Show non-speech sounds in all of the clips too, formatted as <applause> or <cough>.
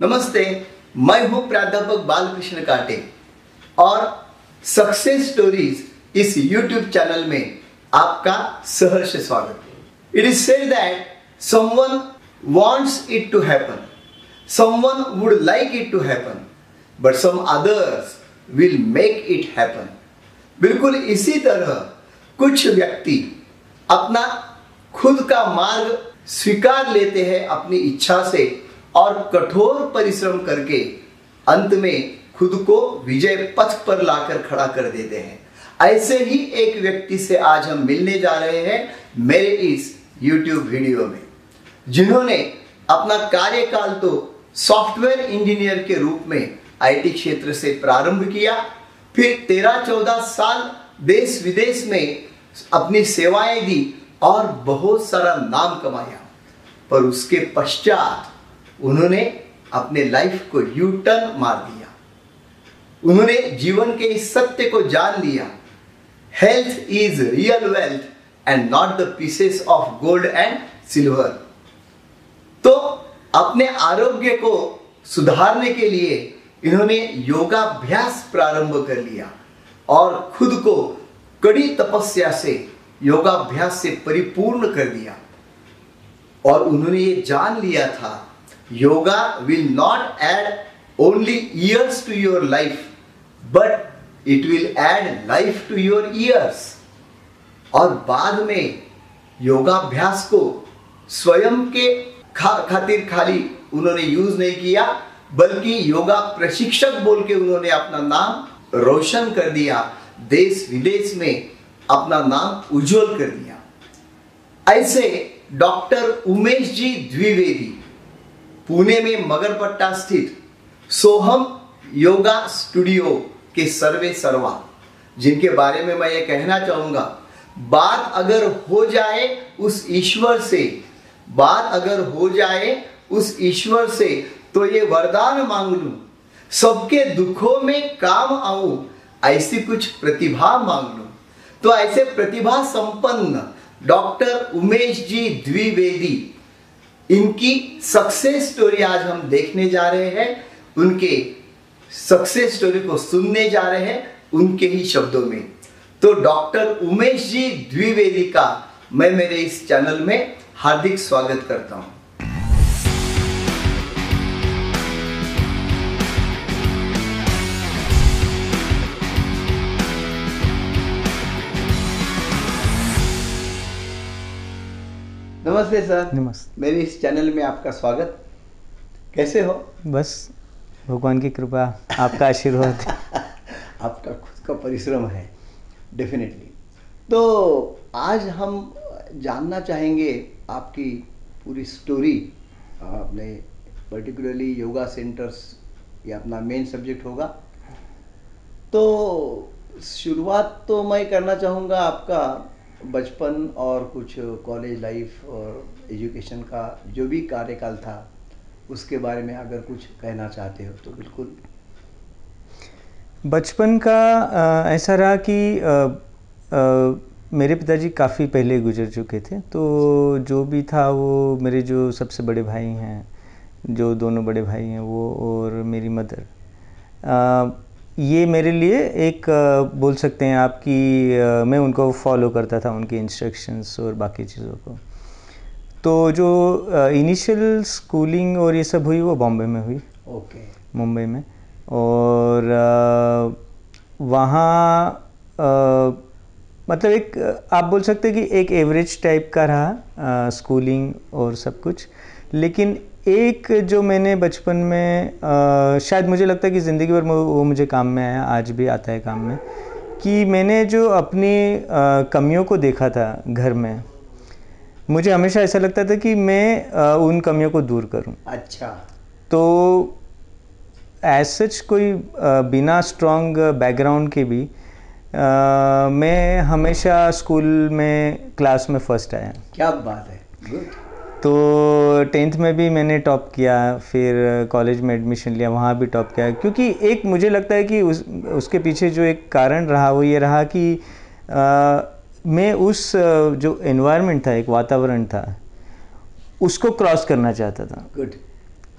नमस्ते, मैं हूँ प्राध्यापक बालकृष्ण काटे। और सक्सेस स्टोरीज इस यूट्यूब चैनल में आपका सहर्ष स्वागत it is said that someone wants it to happen someone would like it to happen but some others will make it happen बिल्कुल इसी तरह कुछ व्यक्ति अपना खुद का मार्ग स्वीकार लेते हैं अपनी इच्छा से। और कठोर परिश्रम करके अंत में खुद को विजय पथ पर लाकर खड़ा कर देते हैं। ऐसे ही एक व्यक्ति से आज हम मिलने जा रहे हैं मेरे इस YouTube वीडियो में, जिन्होंने अपना कार्यकाल तो सॉफ्टवेयर इंजीनियर के रूप में आईटी क्षेत्र से प्रारंभ किया, फिर तेरह चौदह साल देश विदेश में अपनी सेवाएँ दी और बहुत सारा नाम कमाया। पर उसके पश्चात उन्होंने अपने लाइफ को यू टर्न मार दिया। उन्होंने जीवन के इस सत्य को जान लिया। Health is real wealth and not the pieces of gold and silver तो अपने आरोग्य को सुधारने के लिए इन्होंने योगाभ्यास प्रारंभ कर लिया और खुद को कड़ी तपस्या से, योगाभ्यास से परिपूर्ण कर दिया। और उन्होंने ये जान लिया था yoga will not add only years to your life but it will add life to your years और बाद में योगाभ्यास को स्वयं के खा, खातिर खाली उन्होंने यूज़ नहीं किया बल्कि योगा प्रशिक्षक बोल के उन्होंने अपना नाम रोशन कर दिया देश विदेश में अपना नाम उज्जवल कर दिया। ऐसे डॉक्टर उमेश जी द्विवेदी पुणे में मगरपट्टा स्थित सोहम योगा स्टूडियो के सर्वे सर्वा, जिनके बारे में मैं ये कहना चाहूँगा, बात अगर हो जाए उस ईश्वर से, बात अगर हो जाए उस ईश्वर से तो ये वरदान मांग लू। सबके दुखों में काम आऊँ, ऐसी कुछ प्रतिभा मांग लू। तो ऐसे प्रतिभा संपन्न डॉक्टर उमेश जी द्विवेदी इनकी सक्सेस स्टोरी आज हम देखने जा रहे हैं, उनके सक्सेस स्टोरी को सुनने जा रहे हैं, उनके ही शब्दों में। तो डॉक्टर उमेश जी द्विवेदी का मैं मेरे इस चैनल में हार्दिक स्वागत करता हूँ। नमस्ते सर। नमस्ते। मेरे इस चैनल में आपका स्वागत। कैसे हो? बस भगवान की कृपा आपका आशीर्वाद। <laughs> आपका खुद का परिश्रम है डेफिनेटली तो आज हम जानना चाहेंगे आपकी पूरी स्टोरी अपने पर्टिकुलरली योगा सेंटर्स ये अपना मेन सब्जेक्ट होगा। तो शुरुआत तो मैं करना चाहूँगा आपका बचपन और कुछ कॉलेज लाइफ और एजुकेशन का जो भी कार्यकाल था, उसके बारे में अगर कुछ कहना चाहते हो तो बिल्कुल। बचपन का ऐसा रहा कि मेरे पिताजी काफ़ी पहले गुजर चुके थे तो जो भी था वो मेरे जो सबसे बड़े भाई हैं, जो दोनों बड़े भाई हैं वो और मेरी मदर ये मेरे लिए एक बोल सकते हैं आपकी मैं उनको फॉलो करता था उनकी इंस्ट्रक्शंस और बाकी चीज़ों को। तो जो इनिशियल स्कूलिंग और ये सब हुई वो बॉम्बे में हुई। Okay okay. मुंबई में। और वहाँ मतलब एक आप बोल सकते हैं कि एक एवरेज टाइप का रहा स्कूलिंग और सब कुछ। लेकिन एक जो मैंने बचपन में आ, शायद मुझे लगता है कि ज़िंदगी भर वो मुझे काम में आया आज भी आता है काम में कि मैंने जो अपनी कमियों को देखा था घर में मुझे हमेशा ऐसा लगता था कि मैं आ, उन कमियों को दूर करूँ। अच्छा। तो एज सच कोई आ, बिना स्ट्रॉन्ग बैकग्राउंड के भी आ, मैं हमेशा स्कूल में क्लास में फ़र्स्ट आया। क्या बात है। गुड तो टेंथ में भी मैंने टॉप किया फिर कॉलेज में एडमिशन लिया वहाँ भी टॉप किया। क्योंकि एक मुझे लगता है कि उस उसके पीछे जो एक कारण रहा वो ये रहा कि आ, मैं उस जो एनवायरनमेंट था एक वातावरण था उसको क्रॉस करना चाहता था। गुड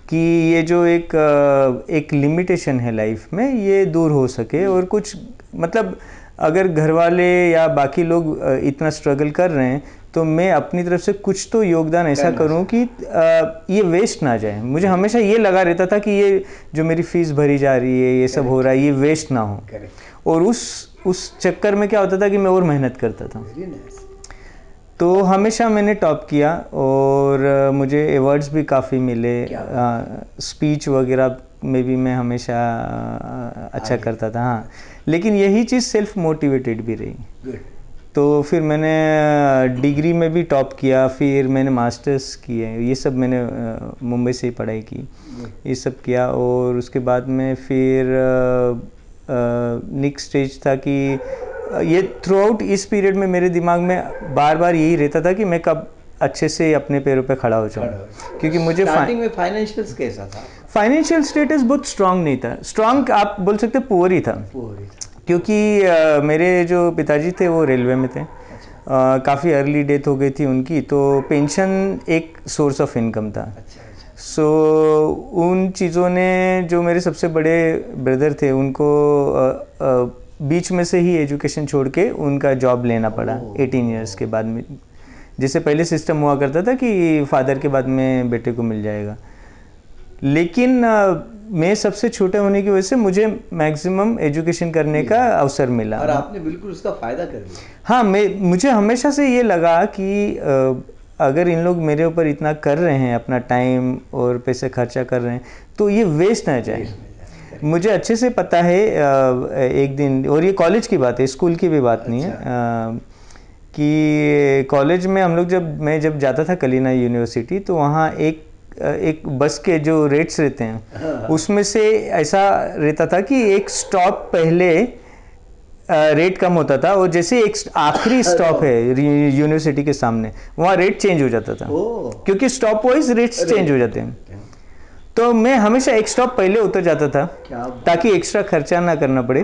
कि ये जो एक एक लिमिटेशन है लाइफ में ये दूर हो सके और कुछ मतलब अगर घर वाले या बाकी लोग इतना स्ट्रगल कर रहे हैं तो मैं अपनी तरफ़ से कुछ तो योगदान ऐसा करूँ कि अ, ये वेस्ट ना जाए। मुझे हमेशा ये लगा रहता था कि ये जो मेरी फ़ीस भरी जा रही है ये सब हो रहा है ये वेस्ट ना हो। और उस उस चक्कर में क्या होता था कि मैं और मेहनत करता था। तो हमेशा मैंने टॉप किया और मुझे अवार्ड्स भी काफ़ी मिले। स्पीच वगैरह में भी मैं हमेशा अच्छा करता था हाँ। लेकिन यही चीज़ सेल्फ मोटिवेटेड भी रही। तो फिर मैंने डिग्री में भी टॉप किया फिर मैंने मास्टर्स किए ये सब मैंने मुंबई से ही पढ़ाई की ये सब किया और उसके बाद में फिर नेक्स्ट स्टेज था कि ये थ्रू आउट इस पीरियड में मेरे दिमाग में बार बार यही रहता था कि मैं कब अच्छे से अपने पैरों पे खड़ा हो जाऊँ। क्योंकि मुझे स्टार्टिंग में फाइनेंशियल्स कैसा था? फाइनेंशियल स्टेटस बहुत स्ट्रांग नहीं था। स्ट्रांग आप बोल सकते पुअर ही था। पूरी क्योंकि अ, मेरे जो पिताजी थे वो रेलवे में थे। काफ़ी अर्ली डेथ हो गई थी उनकी तो पेंशन एक सोर्स ऑफ़ इनकम था। अच्छा अच्छा। सो उन चीज़ों ने जो मेरे सबसे बड़े ब्रदर थे उनको अ, बीच में से ही एजुकेशन छोड़ के उनका जॉब लेना पड़ा 18 इयर्स के बाद में। जैसे पहले सिस्टम हुआ करता था कि फादर के बाद में बेटे को मिल जाएगा। लेकिन मैं सबसे छोटे होने की वजह से मुझे मैक्सिमम एजुकेशन करने का अवसर मिला। और आपने बिल्कुल उसका फ़ायदा कर लिया हाँ मैं मुझे हमेशा से ये लगा कि अगर इन लोग मेरे ऊपर इतना कर रहे हैं अपना टाइम और पैसे खर्चा कर रहे हैं तो ये वेस्ट ना जाए। मुझे अच्छे से पता है एक दिन और ये कॉलेज की बात है स्कूल की भी बात अच्छा। नहीं है। कि कॉलेज में हम लोग जब मैं जब जाता था कलीना यूनिवर्सिटी तो वहाँ एक एक बस के जो रेट्स रहते हैं उसमें से ऐसा रहता था कि एक स्टॉप पहले रेट कम होता था और जैसे एक आखिरी <laughs> स्टॉप है। यूनिवर्सिटी के सामने वहाँ रेट चेंज हो जाता था। क्योंकि स्टॉप वाइज रेट्स चेंज हो जाते हैं। तो मैं हमेशा एक स्टॉप पहले उतर जाता था ताकि एक्स्ट्रा खर्चा ना करना पड़े।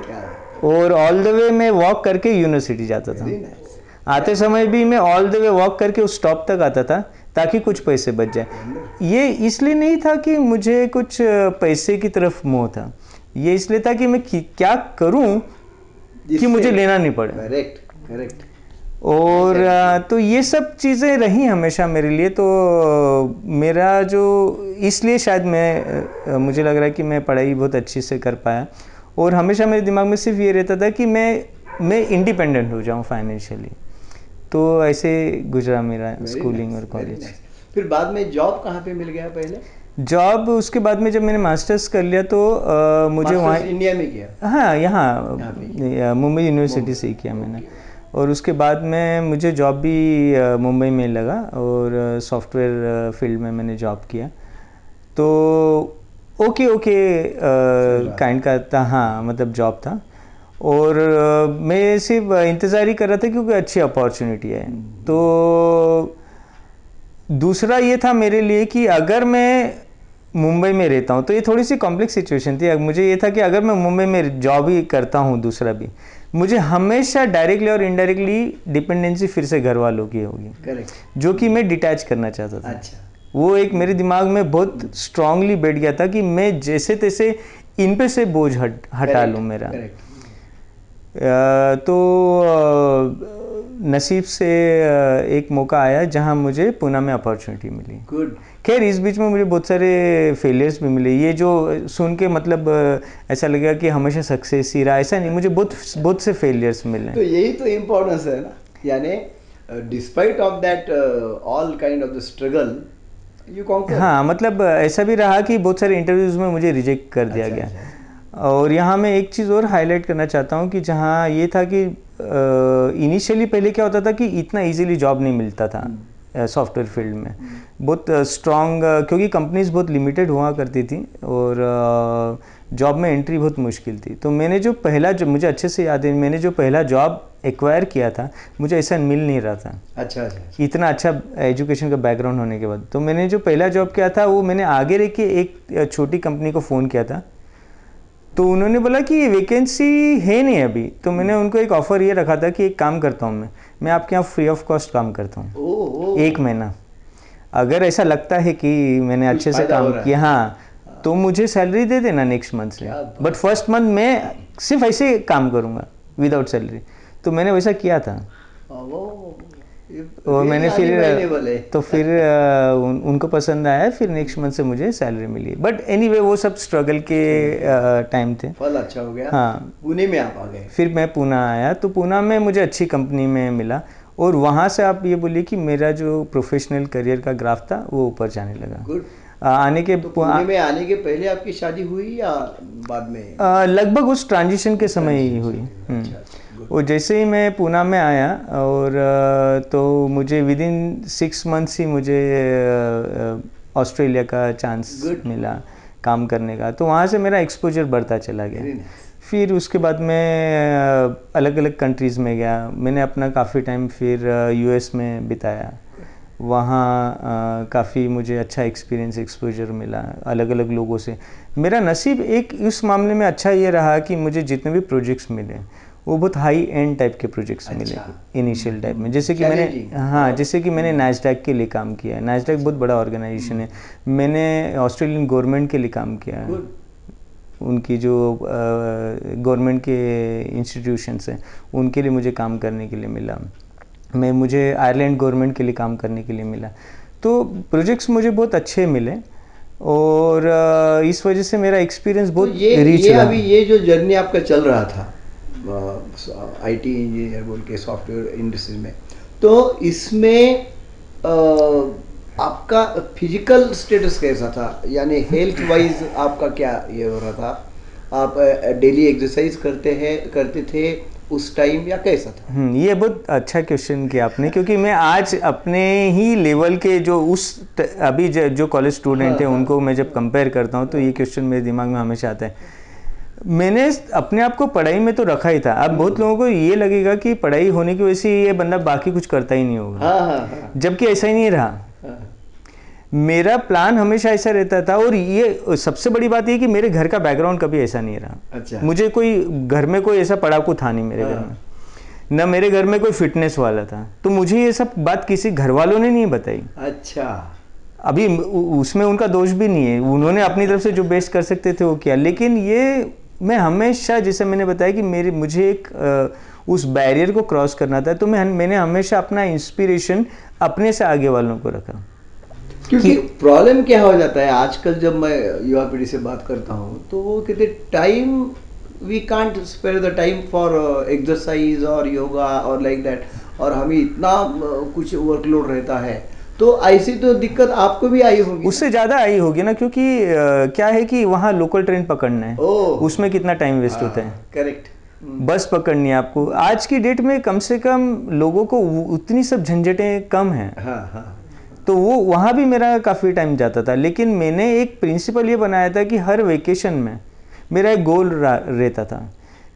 और ऑल द वे मैं वॉक करके यूनिवर्सिटी जाता था। आते समय भी मैं ऑल द वे वॉक करके उस स्टॉप तक आता था ताकि कुछ पैसे बच जाए। ये इसलिए नहीं था कि मुझे कुछ पैसे की तरफ़ मोह था। ये इसलिए था कि मैं क्या करूँ कि मुझे लेना नहीं पड़े। करेक्ट करेक्ट और तो ये सब चीज़ें रही हमेशा मेरे लिए तो मेरा जो इसलिए शायद मैं मुझे लग रहा है कि मैं पढ़ाई बहुत अच्छी से कर पाया। और हमेशा मेरे दिमाग में सिर्फ़ ये रहता था कि मैं मैं इंडिपेंडेंट हो जाऊँ फाइनेंशियली तो ऐसे गुजरा मेरा स्कूलिंग और कॉलेज फिर बाद में जॉब कहाँ पे मिल गया पहले? जॉब उसके बाद में जब मैंने मास्टर्स कर लिया तो अ, मुझे वहाँ इंडिया में किया? हाँ यहाँ यहाँ मुंबई यूनिवर्सिटी से ही किया मैंने। और उसके बाद में मुझे जॉब भी मुंबई में लगा और सॉफ्टवेयर फ़ील्ड में मैंने जॉब किया। तो ओके ओके काइंड का था हाँ मतलब जॉब था। और मैं सिर्फ़ इंतज़ार ही कर रहा था क्योंकि अच्छी अपॉर्चुनिटी है। तो दूसरा ये था मेरे लिए कि अगर मैं मुंबई में रहता हूँ तो ये थोड़ी सी कॉम्प्लेक्स सिचुएशन थी। मुझे ये था कि अगर मैं मुंबई में जॉब ही करता हूँ दूसरा भी मुझे हमेशा डायरेक्टली और इनडायरेक्टली डिपेंडेंसी फिर से घर वालों की होगी। जो कि मैं डिटैच करना चाहता था। अच्छा। वो एक मेरे दिमाग में बहुत स्ट्रांगली बैठ गया था कि मैं जैसे तैसे इन पे से बोझ हट हटा लूँ मेरा। करेक्ट तो नसीब से एक मौका आया जहाँ मुझे पूना में अपॉर्चुनिटी मिली। गुड खैर इस बीच में मुझे बहुत सारे फेलियर्स भी मिले। ये जो सुन के मतलब ऐसा लगेगा कि हमेशा सक्सेस ही रहा। ऐसा नहीं मुझे बहुत बहुत से फेलियर्स मिले। तो यही तो इम्पोर्टेंस है ना। यानी despite of that all kind of the struggle हाँ मतलब ऐसा भी रहा कि बहुत सारे इंटरव्यूज़ में मुझे रिजेक्ट कर दिया अच्छा, गया। और यहाँ मैं एक चीज़ और हाईलाइट करना चाहता हूँ कि जहाँ ये था कि इनिशियली पहले क्या होता था कि इतना इजीली जॉब नहीं मिलता था सॉफ्टवेयर फ़ील्ड में। बहुत स्ट्रॉन्ग क्योंकि कंपनीज़ बहुत लिमिटेड हुआ करती थी और जॉब में एंट्री बहुत मुश्किल थी। तो मैंने जो पहला जो मुझे अच्छे से याद है मैंने जो पहला जॉब एक्वायर किया था मुझे ऐसा मिल नहीं रहा था। अच्छा अच्छा इतना अच्छा एजुकेशन का बैकग्राउंड होने के बाद। तो मैंने जो पहला जॉब किया था वो मैंने आगे रह के एक छोटी कंपनी को फ़ोन किया था। तो उन्होंने बोला कि ये वैकेंसी है नहीं अभी। तो मैंने उनको एक ऑफ़र ये रखा था कि एक काम करता हूँ मैं। मैं आपके यहाँ फ्री ऑफ़ कॉस्ट काम करता हूँ। एक महीना। अगर ऐसा लगता है कि मैंने अच्छे से काम किया हाँ तो मुझे सैलरी दे देना नेक्स्ट मंथ से। बट फ़र्स्ट मंथ मैं सिर्फ़ ऐसे काम करूँगा विदाउट सैलरी तो मैंने वैसा किया था। हाँ, और मैंने फिर तो फिर अ, उन, उनको पसंद आया फिर नेक्स्ट मंथ से मुझे सैलरी मिली। बट एनीवे वो सब स्ट्रगल के टाइम थे। फल अच्छा हो गया। हाँ। पुणे में आप आ गए। फिर मैं पूना आया तो पूना में मुझे अच्छी कंपनी में मिला। और वहाँ से आप ये बोलिए कि मेरा जो प्रोफेशनल करियर का ग्राफ था वो ऊपर जाने लगा। गुड आने के तो पुणे में आने के पहले आपकी शादी हुई या बाद में? लगभग उस ट्रांजिशन के समय ही हुई। और जैसे ही मैं पूना में आया और तो मुझे विद इन सिक्स मंथ्स ही मुझे ऑस्ट्रेलिया का चांस Good. मिला काम करने का। तो वहाँ से मेरा एक्सपोजर बढ़ता चला गया। फिर उसके बाद मैं अलग अलग कंट्रीज़ में गया। मैंने अपना काफ़ी टाइम फिर यूएस में बिताया। वहाँ काफ़ी मुझे अच्छा एक्सपीरियंस एक्सपोजर मिला अलग अलग लोगों से। मेरा नसीब एक इस मामले में अच्छा ये रहा कि मुझे जितने भी प्रोजेक्ट्स मिले वो बहुत हाई एंड टाइप के प्रोजेक्ट्स अच्छा। मिले। इनिशियल टाइप में। जैसे कि मैंने हाँ जैसे कि मैंने नैसडैक के लिए काम किया है। नैसडैक बहुत बड़ा ऑर्गेनाइजेशन है। मैंने ऑस्ट्रेलियन गवर्नमेंट के लिए काम किया है। उनकी जो गवर्नमेंट के इंस्टीट्यूशंस हैं उनके लिए मुझे काम करने के लिए मिला। मैं मुझे आयरलैंड गवर्नमेंट के लिए काम करने के लिए मिला। तो प्रोजेक्ट्स मुझे बहुत अच्छे मिले और इस वजह से मेरा एक्सपीरियंस बहुत तो बहुत ये रिच ये रहा। अभी ये जो जर्नी आपका चल रहा था आईटी इंजीनियर बोल के सॉफ्टवेयर इंडस्ट्री में। तो इसमें आपका फ़िज़िकल स्टेटस कैसा था? यानी हेल्थ वाइज आपका क्या ये हो रहा था? आप डेली एक्सरसाइज करते हैं करते थे उस टाइम या कैसा था? हम्म, ये बहुत अच्छा क्वेश्चन किया आपने क्योंकि मैं आज अपने ही लेवल के जो उस अभी जो कॉलेज स्टूडेंट हैं उनको मैं जब कंपेयर करता हूँ तो ये क्वेश्चन मेरे दिमाग में हमेशा आता है। मैंने अपने आप को पढ़ाई में तो रखा ही था। अब बहुत लोगों को ये लगेगा कि पढ़ाई होने की वजह से ये बंदा बाकी कुछ करता ही नहीं होगा। हाँ हाँ हाँ। जबकि ऐसा ही नहीं रहा। हाँ। मेरा प्लान हमेशा ऐसा रहता था और ये सबसे बड़ी बात ये कि मेरे घर का बैकग्राउंड कभी ऐसा नहीं रहा। अच्छा। मुझे कोई घर में कोई ऐसा पढ़ाकू था नहीं मेरे घर हाँ। में। न मेरे घर में कोई फिटनेस वाला था। तो मुझे ये सब बात किसी घर वालों ने नहीं बताई। अच्छा। अभी उसमें उनका दोष भी नहीं है। उन्होंने अपनी तरफ़ से जो बेस्ट कर सकते थे वो किया। लेकिन ये मैं हमेशा जैसे मैंने बताया कि मेरे मुझे एक अ, उस बैरियर को क्रॉस करना था तो मैं मैंने हमेशा अपना इंस्पिरेशन अपने से आगे वालों को रखा। क्योंकि प्रॉब्लम क्या हो जाता है? आजकल जब मैं युवा पीढ़ी से बात करता हूँ तो वो कहते time we can't spare the time for exercise और योगा और लाइक दैट और हमें इतना कुछ वर्कलोड रहता है। तो ऐसी तो दिक्कत आपको भी आई होगी उससे ज़्यादा आई होगी ना क्योंकि अ, क्या है कि वहाँ लोकल ट्रेन पकड़ना है। उसमें कितना टाइम वेस्ट होता है। करेक्ट बस पकड़नी है आपको। आज की डेट में कम से कम लोगों को उतनी सब झंझटें कम हैं। हाँ हाँ। तो वो वहाँ भी मेरा काफ़ी टाइम जाता था। लेकिन मैंने एक प्रिंसिपल ये बनाया था कि हर वेकेशन में मेरा एक गोल रहता था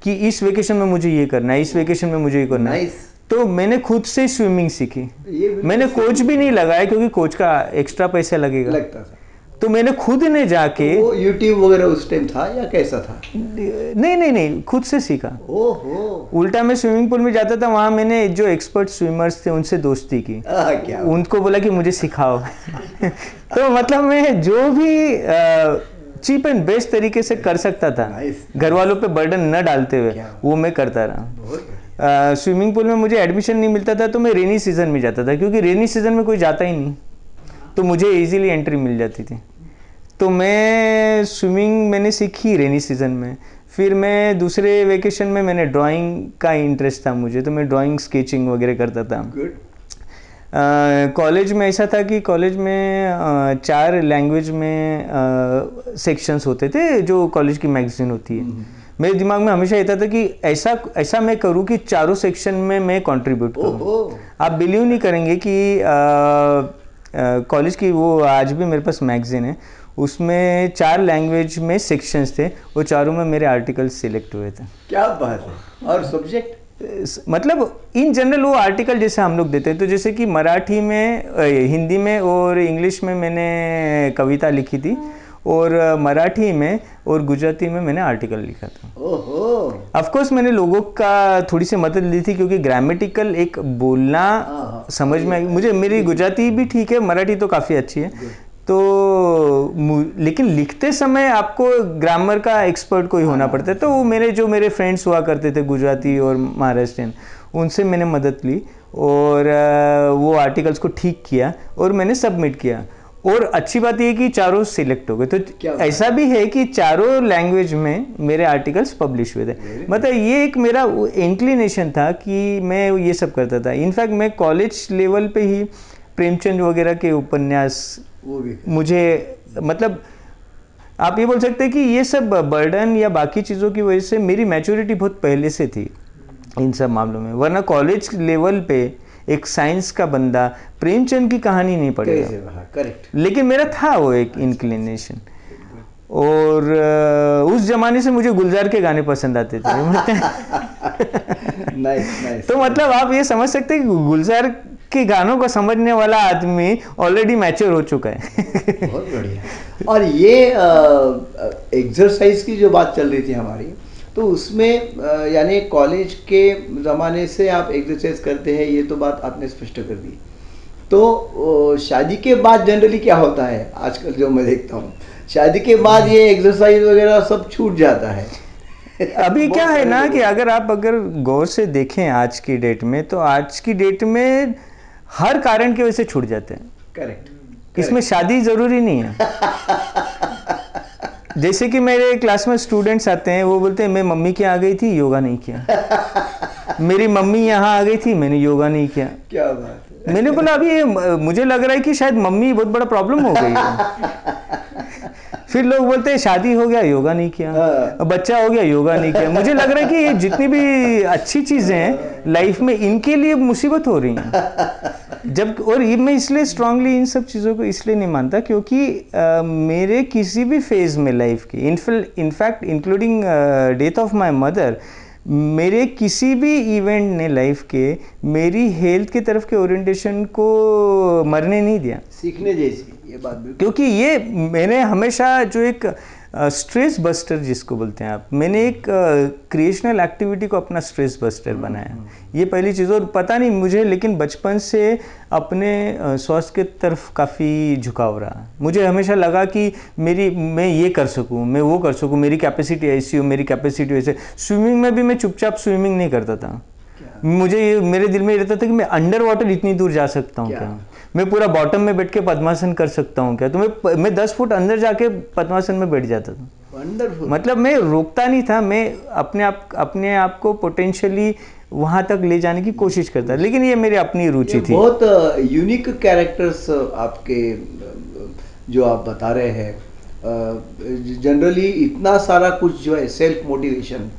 कि इस वेकेशन में मुझे ये करना है इस वेकेशन में मुझे ये करना है। तो मैंने खुद से स्विमिंग सीखी। मैंने कोच भी नहीं लगाया क्योंकि कोच का एक्स्ट्रा पैसा लगेगा। लगता था। तो मैंने खुद ने जाके वो यूट्यूब वगैरह उस टाइम था या कैसा था? नहीं नहीं नहीं खुद से सीखा। ओहो। उल्टा मैं स्विमिंग पूल में जाता था वहाँ मैंने जो एक्सपर्ट स्विमर्स थे उनसे दोस्ती की। आ, क्या उनको बोला कि मुझे सिखाओ। <laughs> तो मतलब मैं जो भी चीप एंड बेस्ट तरीके से कर सकता था। घर वालों पे बर्डन न डालते हुए वो मैं करता रहा। स्विमिंग पूल में मुझे एडमिशन नहीं मिलता था तो मैं रेनी सीज़न में जाता था क्योंकि रेनी सीज़न में कोई जाता ही नहीं। तो मुझे इजीली एंट्री मिल जाती थी। तो मैं स्विमिंग मैंने सीखी रेनी सीज़न में। फिर मैं दूसरे वेकेशन में मैंने ड्राइंग का इंटरेस्ट था मुझे तो मैं ड्राइंग स्केचिंग वगैरह करता था। कॉलेज में ऐसा था कि कॉलेज में अ, चार लैंग्वेज में सेक्शंस होते थे जो कॉलेज की मैगजीन होती है। मेरे दिमाग में हमेशा रहता था कि ऐसा ऐसा मैं करूँ कि चारों सेक्शन में मैं कंट्रीब्यूट करूँ। आप बिलीव नहीं करेंगे कि कॉलेज की वो आज भी मेरे पास मैगजीन है। उसमें चार लैंग्वेज में सेक्शंस थे वो चारों में मेरे आर्टिकल्स सिलेक्ट हुए थे। क्या बात है। और सब्जेक्ट मतलब इन जनरल वो आर्टिकल जैसे हम लोग देते हैं तो जैसे कि मराठी में हिंदी में और इंग्लिश में मैंने कविता लिखी थी। और मराठी में और गुजराती में मैंने आर्टिकल लिखा था। ओहो! ऑफ़ कोर्स मैंने लोगों का थोड़ी सी मदद ली थी क्योंकि ग्रामेटिकल एक बोलना हाँ। समझ में आई। मुझे मेरी गुजराती भी ठीक है मराठी तो काफ़ी अच्छी है। तो लेकिन लिखते समय आपको ग्रामर का एक्सपर्ट कोई होना पड़ता है। तो वो मेरे जो मेरे फ्रेंड्स हुआ करते थे गुजराती और महाराष्ट्रियन उनसे मैंने मदद ली और वो आर्टिकल्स को ठीक किया और मैंने सबमिट किया। और अच्छी बात ये कि चारों सिलेक्ट हो गए। तो ऐसा भी है कि चारों लैंग्वेज में मेरे आर्टिकल्स पब्लिश हुए थे। मतलब ये एक मेरा इंक्लिनेशन था कि मैं ये सब करता था। इनफैक्ट मैं कॉलेज लेवल पे ही प्रेमचंद वगैरह के उपन्यास मुझे मतलब आप ये बोल सकते हैं कि ये सब बर्डन या बाकी चीज़ों की वजह से मेरी मैच्योरिटी बहुत पहले से थी इन सब मामलों में। वरना कॉलेज लेवल पे एक साइंस का बंदा प्रेमचंद की कहानी नहीं पढ़ेगा। करेक्ट लेकिन मेरा था वो एक इंक्लिनेशन और उस जमाने से मुझे गुलजार के गाने पसंद आते थे। <laughs> नाइस नाइस तो मतलब आप ये समझ सकते हैं कि गुलजार के गानों को समझने वाला आदमी ऑलरेडी मैच्योर हो चुका है। बहुत बढ़िया। और ये एक्सरसाइज की जो बात चल रही थी हमारी तो उसमें यानी कॉलेज के ज़माने से आप एक्सरसाइज करते हैं ये तो बात आपने स्पष्ट कर दी। तो शादी के बाद जनरली क्या होता है? आजकल जो मैं देखता हूँ शादी के बाद ये एक्सरसाइज वगैरह सब छूट जाता है। <laughs> अभी क्या है ना कि अगर आप अगर गौर से देखें आज की डेट में तो आज की डेट में हर कारण की वजह से छूट जाते हैं। करेक्ट इसमें शादी ज़रूरी नहीं है। <laughs> जैसे कि मेरे क्लास में स्टूडेंट्स आते हैं वो बोलते हैं मैं मम्मी के आ गई थी योगा नहीं किया। <laughs> मेरी मम्मी यहाँ आ गई थी मैंने योगा नहीं किया। क्या बात है। मैंने बोला अभी मुझे लग रहा है कि शायद मम्मी बहुत बड़ा प्रॉब्लम हो गई है। <laughs> फिर लोग बोलते हैं शादी हो गया योगा नहीं किया। हाँ। बच्चा हो गया योगा नहीं किया। मुझे लग रहा है कि ये जितनी भी अच्छी चीज़ें हैं लाइफ में इनके लिए मुसीबत हो रही हैं। <laughs> जब और ये मैं इसलिए स्ट्रांगली इन सब चीज़ों को इसलिए नहीं मानता क्योंकि अ, मेरे किसी भी फ़ेज़ में लाइफ की in fact including death of my mother मेरे किसी भी इवेंट ने लाइफ के मेरी हेल्थ की तरफ़ के ओरिएंटेशन को मरने नहीं दिया। सीखने जैसी ये बात क्योंकि ये मैंने हमेशा जो एक स्ट्रेस बस्टर जिसको बोलते हैं आप। मैंने एक क्रिएशनल एक्टिविटी को अपना स्ट्रेस बस्टर बनाया। ये पहली चीज़ और पता नहीं मुझे लेकिन बचपन से अपने स्वास्थ्य के तरफ़ काफ़ी झुकाव रहा। मुझे हमेशा लगा कि मेरी मैं ये कर सकूँ मैं वो कर सकूँ मेरी कैपेसिटी ऐसी हो मेरी कैपेसिटी वैसे। स्विमिंग में भी मैं चुपचाप स्विमिंग नहीं करता था। मुझे ये मेरे दिल में ये रहता था कि मैं अंडर वाटर इतनी दूर जा सकता हूँ क्या? मैं पूरा बॉटम में बैठ के पद्मासन कर सकता हूँ क्या? तो मैं मैं दस फुट अंदर जाके पद्मासन में बैठ जाता था। वंडरफुल मतलब मैं रोकता नहीं था मैं अपने आप अपने आप को पोटेंशियली वहाँ तक ले जाने की कोशिश करता लेकिन ये मेरी अपनी रुचि थी। बहुत यूनिक कैरेक्टर्स आपके जो आप बता रहे हैं। जनरली इतना सारा कुछ जो है सेल्फ मोटिवेशन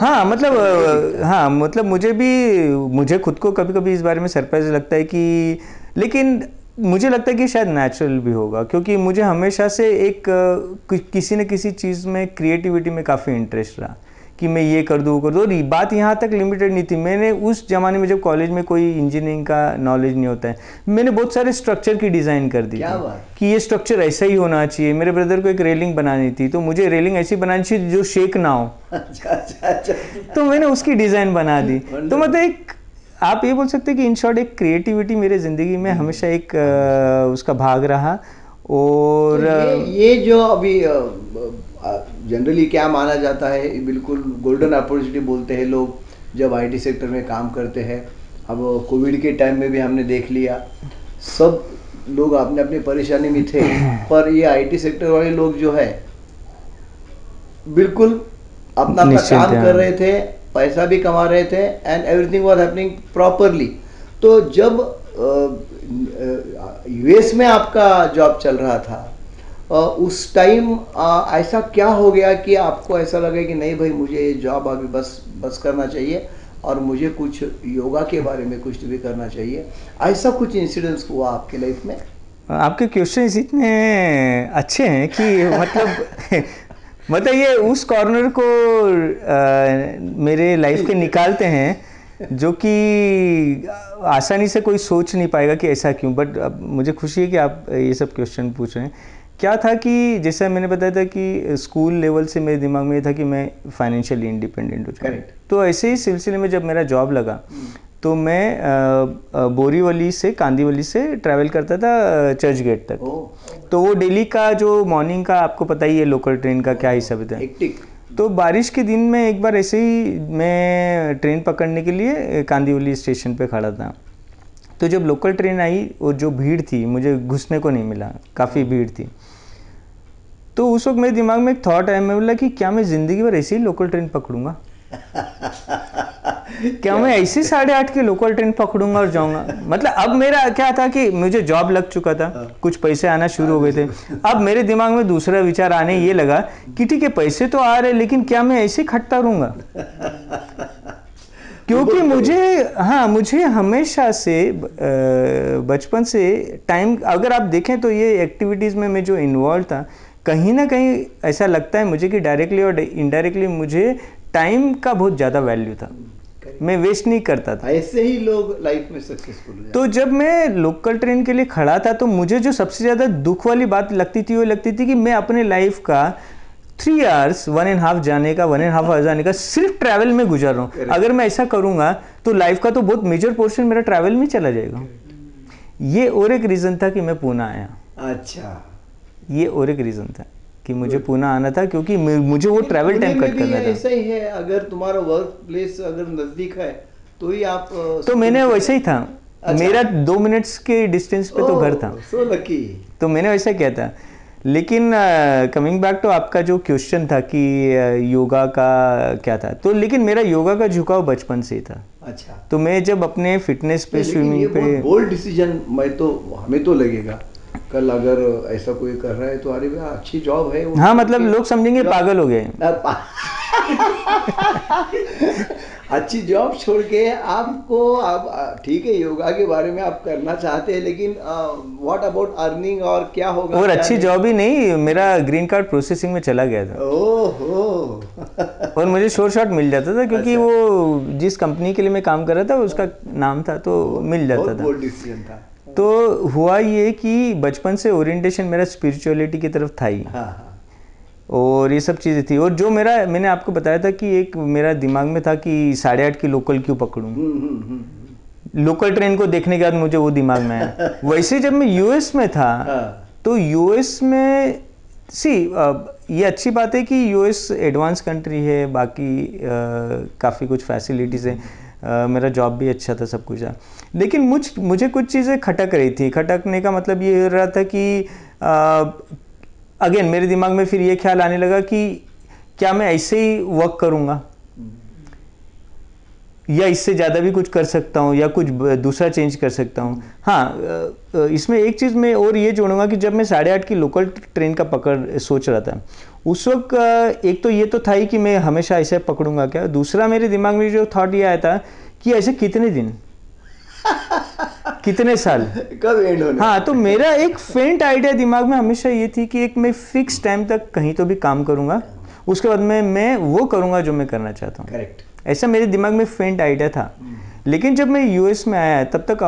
हाँ मतलब हाँ मतलब मुझे भी मुझे खुद को कभी कभी इस बारे में सरप्राइज़ लगता है कि लेकिन मुझे लगता है कि शायद नेचुरल भी होगा क्योंकि मुझे हमेशा से एक कि- किसी न किसी चीज़ में क्रिएटिविटी में काफ़ी इंटरेस्ट रहा कि मैं ये कर दूँ वो कर दूँ। और बात यहाँ तक लिमिटेड नहीं थी। मैंने उस ज़माने में जब कॉलेज में कोई इंजीनियरिंग का नॉलेज नहीं होता है मैंने बहुत सारे स्ट्रक्चर की डिज़ाइन कर दी क्या कि ये स्ट्रक्चर ऐसा ही होना चाहिए। मेरे ब्रदर को एक रेलिंग बनानी थी तो मुझे रेलिंग ऐसी बनानी चाहिए जो शेक ना हो। <laughs> अच्छा अच्छा अच्छा। तो मैंने उसकी डिज़ाइन बना दी। <laughs> तो मतलब एक आप ये बोल सकते हैं कि इन शॉर्ट एक क्रिएटिविटी मेरे ज़िंदगी में हमेशा एक उसका भाग रहा। और तो ये, ये जो अभी जनरली क्या माना जाता है बिल्कुल गोल्डन अपॉर्चुनिटी बोलते हैं लोग जब आईटी सेक्टर में काम करते हैं। अब कोविड के टाइम में भी हमने देख लिया। सब लोग अपने अपनी परेशानी में थे <coughs> पर ये आईटी सेक्टर वाले लोग जो है बिल्कुल अपना अपना काम कर रहे थे। पैसा भी कमा रहे थे and everything was happening properly तो जब यूएस में आपका जॉब चल रहा था उस टाइम ऐसा क्या हो गया कि आपको ऐसा लगे कि नहीं भाई मुझे ये जॉब अभी बस बस करना चाहिए और मुझे कुछ योगा के बारे में कुछ भी करना चाहिए? ऐसा कुछ इंसिडेंट्स हुआ आपके लाइफ में? आपके क्वेश्चन इतने अच्छे हैं कि मतलब <laughs> मतलब ये उस कॉर्नर को अ, मेरे लाइफ के निकालते हैं जो कि आसानी से कोई सोच नहीं पाएगा कि ऐसा क्यों। बट अब मुझे खुशी है कि आप ये सब क्वेश्चन पूछ रहे हैं। क्या था कि जैसा मैंने बताया था कि स्कूल लेवल से मेरे दिमाग में ये था कि मैं फाइनेंशियली इंडिपेंडेंट हो जाऊँ। तो ऐसे ही सिलसिले में जब मेरा जॉब लगा तो मैं बोरीवली से कांदीवली से ट्रैवल करता था चर्च गेट तक। ओ तो वो डेली का जो मॉर्निंग का आपको पता ही है लोकल ट्रेन का क्या हिसाब था तो बारिश के दिन में एक बार ऐसे ही मैं ट्रेन पकड़ने के लिए कांदीवली स्टेशन पे खड़ा था। तो जब लोकल ट्रेन आई और जो भीड़ थी मुझे घुसने को नहीं मिला। काफ़ी भीड़ थी। तो उस वक्त मेरे दिमाग में एक थॉट आया मैं बोला कि क्या मैं ज़िंदगी भर ऐसे ही लोकल ट्रेन पकड़ूँगा? <laughs> क्या मैं ऐसे साढ़े आठ की लोकल ट्रेन पकड़ूँगा और जाऊँगा? मतलब अब मेरा क्या था कि मुझे जॉब लग चुका था कुछ पैसे आना शुरू हो गए थे। अब मेरे दिमाग में दूसरा विचार आने ये लगा कि ठीक है पैसे तो आ रहे लेकिन क्या मैं ऐसे खटता रहूँगा? <laughs> क्योंकि मुझे हाँ मुझे हमेशा से बचपन से टाइम अगर आप देखें तो ये एक्टिविटीज़ में मैं जो इन्वॉल्व था कहीं ना कहीं ऐसा लगता है मुझे कि डायरेक्टली और इनडायरेक्टली मुझे टाइम का बहुत ज़्यादा वैल्यू था। मैं वेस्ट नहीं करता था। ऐसे ही लोग लाइफ में सक्सेसफुल तो जब मैं लोकल ट्रेन के लिए खड़ा था तो मुझे जो सबसे ज़्यादा दुख वाली बात लगती थी वो लगती थी कि मैं अपने लाइफ का three hours one and half जाने का वन एंड हाफ़ आवर जाने का सिर्फ़ ट्रैवल में गुजर रहा हूँ। अगर मैं ऐसा करूँगा तो लाइफ का तो बहुत मेजर पोर्शन मेरा ट्रैवल में चला जाएगा। ये और एक रीज़न था कि मैं पूना आया। अच्छा। ये और एक रीज़न था। कि मुझे पूना आना था क्योंकि मुझे वो ट्रैवल टाइम कट करना था ऐसा ही है अगर तुम्हारा वर्क प्लेस अगर नज़दीक है तो ही आप तो मैंने वैसे ही था। अच्छा। मेरा दो मिनट्स के डिस्टेंस पे तो घर था। सो लकी तो मैंने वैसा किया था। लेकिन कमिंग बैक टू आपका जो क्वेश्चन था कि योगा का क्या था। तो लेकिन मेरा योगा का झुकाव बचपन से ही था। अच्छा। तो मैं जब अपने फिटनेस पे स्विमिंग पे बोल्ड डिसीज़न मैं तो हमें तो लगेगा। कल अगर ऐसा कोई कर रहा है तो अरे भैया अच्छी जॉब है हाँ मतलब लोग समझेंगे पागल हो गए। अच्छी जॉब छोड़ के आपको आप ठीक है योगा के बारे में आप करना चाहते हैं लेकिन व्हाट अबाउट अर्निंग और क्या होगा? और अच्छी जॉब ही नहीं मेरा ग्रीन कार्ड प्रोसेसिंग में चला गया था। ओहो। और मुझे शोर शॉट मिल जाता था क्योंकि अच्छा। वो जिस कंपनी के लिए मैं काम कर रहा था उसका नाम था तो मिल जाता था। डिसीज़न था। तो हुआ ये कि बचपन से ओरिएंटेशन मेरा स्पिरिचुअलिटी की तरफ़ था ही। हाँ हाँ। और ये सब चीज़ें थी। और जो मेरा मैंने आपको बताया था कि एक मेरा दिमाग में था कि साढ़े आठ की लोकल क्यों पकड़ूं? हम्म, हम्म, हम्म, लोकल ट्रेन को देखने के बाद मुझे वो दिमाग में आया। <laughs> वैसे जब मैं यूएस में था हाँ। तो यूएस में सी ये अच्छी बात है कि यूएस एडवांस कंट्री है बाकी काफ़ी कुछ फैसिलिटीज़ है। मेरा जॉब भी अच्छा था, सब कुछ था। लेकिन मुझ, मुझे कुछ चीज़ें खटक रही थी। खटकने का मतलब ये हो रहा था कि अगेन मेरे दिमाग में फिर ये ख्याल आने लगा कि क्या मैं ऐसे ही वर्क करूँगा? या इससे ज़्यादा भी कुछ कर सकता हूँ, या कुछ दूसरा चेंज कर सकता हूँ। हाँ इसमें एक चीज़ मैं और ये जोड़ूँगा कि जब मैं साढ़े आठ की लोकल ट्रेन का पकड़, सोच रहा था उस वक्त एक तो ये तो था ही कि मैं हमेशा ऐसे पकड़ूँगा क्या? दूसरा मेरे दिमाग में जो थॉट ये आया था कि ऐसे कितने दिन? कितने साल? <laughs> कब एंड होना हाँ तो मेरा एक फेंट आइडिया दिमाग में हमेशा ये थी कि एक मैं फिक्स टाइम तक कहीं तो भी काम करूँगा। उसके बाद में मैं वो करूँगा जो मैं करना चाहता हूँ। करेक्ट ऐसा मेरे दिमाग में फेंट आइडिया था। लेकिन जब मैं यूएस में आया तब तक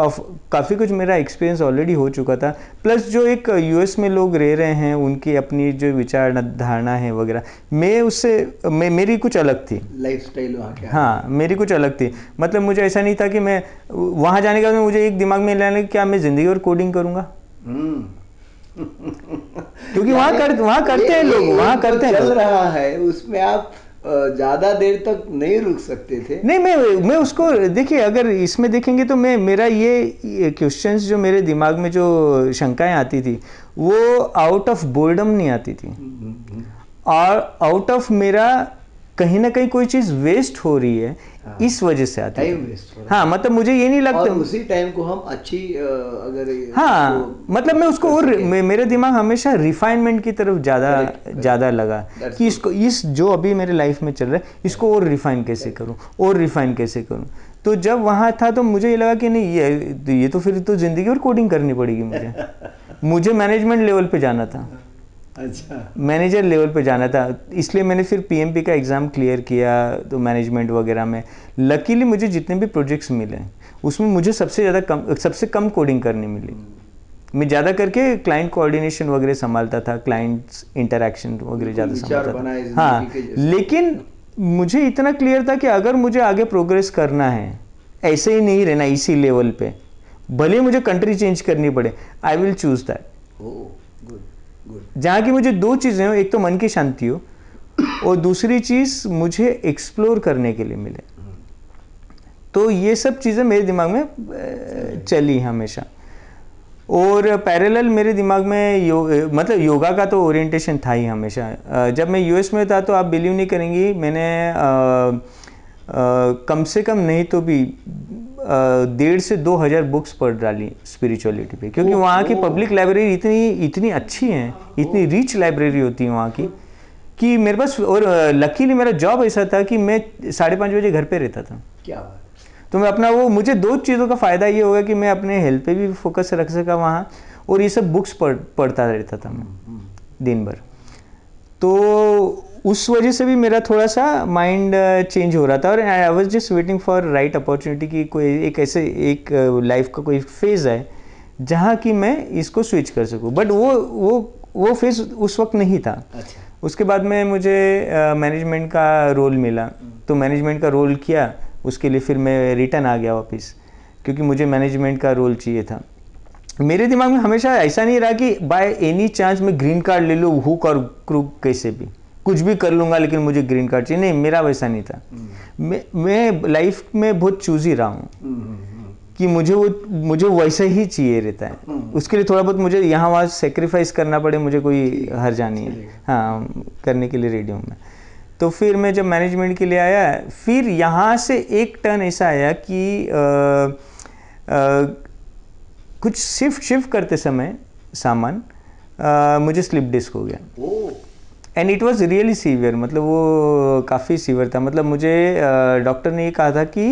काफ़ी कुछ मेरा एक्सपीरियंस ऑलरेडी हो चुका था। प्लस जो एक यूएस में लोग रह रहे हैं उनकी अपनी जो विचार धारणा है वगैरह मैं उससे मैं मेरी कुछ अलग थी। लाइफ स्टाइल वहाँ क्या? हाँ मेरी कुछ अलग थी। मतलब मुझे ऐसा नहीं था कि मैं वहाँ जाने के बाद मुझे एक दिमाग में लाने क्या मैं ज़िंदगी और कोडिंग करूँगा? हम्म। क्योंकि वहाँ कर वहाँ करते हैं लोग वहाँ करते हैं चल रहा है उसमें आप ज़्यादा देर तक नहीं रुक सकते थे। नहीं मैं मैं उसको देखिए अगर इसमें देखेंगे तो मैं मेरा ये क्वेश्चंस जो मेरे दिमाग में जो शंकाएँ आती थी वो आउट ऑफ़ बोर्डम नहीं आती थी। और आउट ऑफ़ मेरा कहीं ना कहीं कोई चीज़ वेस्ट हो रही है हाँ। इस वजह से आती है। हो मतलब मुझे ये नहीं है और लगता उसी टाइम को हम अच्छी अगर हाँ उसको मतलब मैं उसको और मे- मेरे दिमाग हमेशा रिफाइनमेंट की तरफ़ ज़्यादा. ज़्यादा लगा कि इसको इस जो अभी मेरे लाइफ में चल रहा है इसको और रिफाइन कैसे करूँ? और रिफाइन कैसे करूँ? तो जब वहाँ था तो मुझे ये लगा कि नहीं ये ये तो फिर तो ज़िंदगी और कोडिंग करनी पड़ेगी मुझे। <laughs> मुझे मैनेजमेंट लेवल पे जाना था। अच्छा। मैनेजर लेवल पे जाना था। इसलिए मैंने फिर पीएमपी का एग्ज़ाम क्लियर किया तो मैनेजमेंट वगैरह में। लकीली मुझे जितने भी प्रोजेक्ट्स मिले उसमें मुझे सबसे ज़्यादा कम सबसे कम कोडिंग करनी मिली। मैं ज़्यादा करके क्लाइंट कोऑर्डिनेशन वगैरह संभालता था क्लाइंट्स इंटरेक्शन वगैरह ज़्यादा संभालता था। हाँ लेकिन मुझे इतना क्लियर था कि अगर मुझे आगे प्रोग्रेस करना है ऐसे ही नहीं रहना इसी लेवल पे। भले मुझे कंट्री चेंज करनी पड़े आई विल चूज़ दैट जहाँ की मुझे दो चीज़ें हो एक तो मन की शांति हो और दूसरी चीज़ मुझे एक्सप्लोर करने के लिए मिले। तो ये सब चीज़ें मेरे दिमाग में चली हमेशा। और पैरेलल मेरे दिमाग में यो मतलब योगा का तो ओरिएंटेशन था ही हमेशा। जब मैं यूएस में था तो आप बिलीव नहीं करेंगी मैंने अ, अ, कम से कम नहीं तो भी डेढ़ से दो हज़ार बुक्स पढ़ डाली स्पिरिचुअलिटी पे क्योंकि वहाँ की पब्लिक लाइब्रेरी इतनी इतनी अच्छी है इतनी रिच लाइब्रेरी होती है वहाँ की कि मेरे पास और लकीली मेरा जॉब ऐसा था कि मैं साढ़े पाँच बजे घर पे रहता था। क्या तो मैं अपना वो मुझे दो चीज़ों का फ़ायदा ये होगा कि मैं अपने हेल्थ पे भी फोकस रख सका वहाँ और ये सब बुक्स पढ़ पढ़ता रहता था मैं दिन भर। तो उस वजह से भी मेरा थोड़ा सा माइंड चेंज हो रहा था और I was just waiting for right opportunity की कोई एक ऐसे एक लाइफ का कोई फ़ेज़ है जहाँ कि मैं इसको स्विच कर सकूँ। बट वो वो वो फ़ेज़ उस वक्त नहीं था। अच्छा। उसके बाद में मुझे मैनेजमेंट का रोल मिला। तो मैनेजमेंट का रोल किया उसके लिए फिर मैं रिटर्न आ गया वापस क्योंकि मुझे मैनेजमेंट का रोल चाहिए था। मेरे दिमाग में हमेशा ऐसा नहीं रहा कि बाय एनी चांस मैं ग्रीन कार्ड ले लूँ हुक और क्रूक कैसे भी। कुछ भी कर लूँगा लेकिन मुझे ग्रीन कार्ड चाहिए। नहीं मेरा वैसा नहीं था। मैं मैं लाइफ में बहुत चूज़ ही रहा हूँ। हम्म, हम्म, हम्म। कि मुझे वो मुझे वैसा ही चाहिए रहता है। उसके लिए थोड़ा बहुत मुझे यहाँ वहाँ सेक्रीफाइस करना पड़े मुझे कोई हर्जा नहीं है। हाँ। करने के लिए रेडी हूँ मैं। तो फिर मैं जब मैनेजमेंट के लिए आया फिर यहाँ से एक टर्न ऐसा आया कि अ, अ, कुछ शिफ्ट शिफ्ट करते समय सामान अ, मुझे स्लिप डिस्क हो गया। And it was really severe मतलब वो काफ़ी सीवियर था। मतलब मुझे डॉक्टर ने ये कहा था कि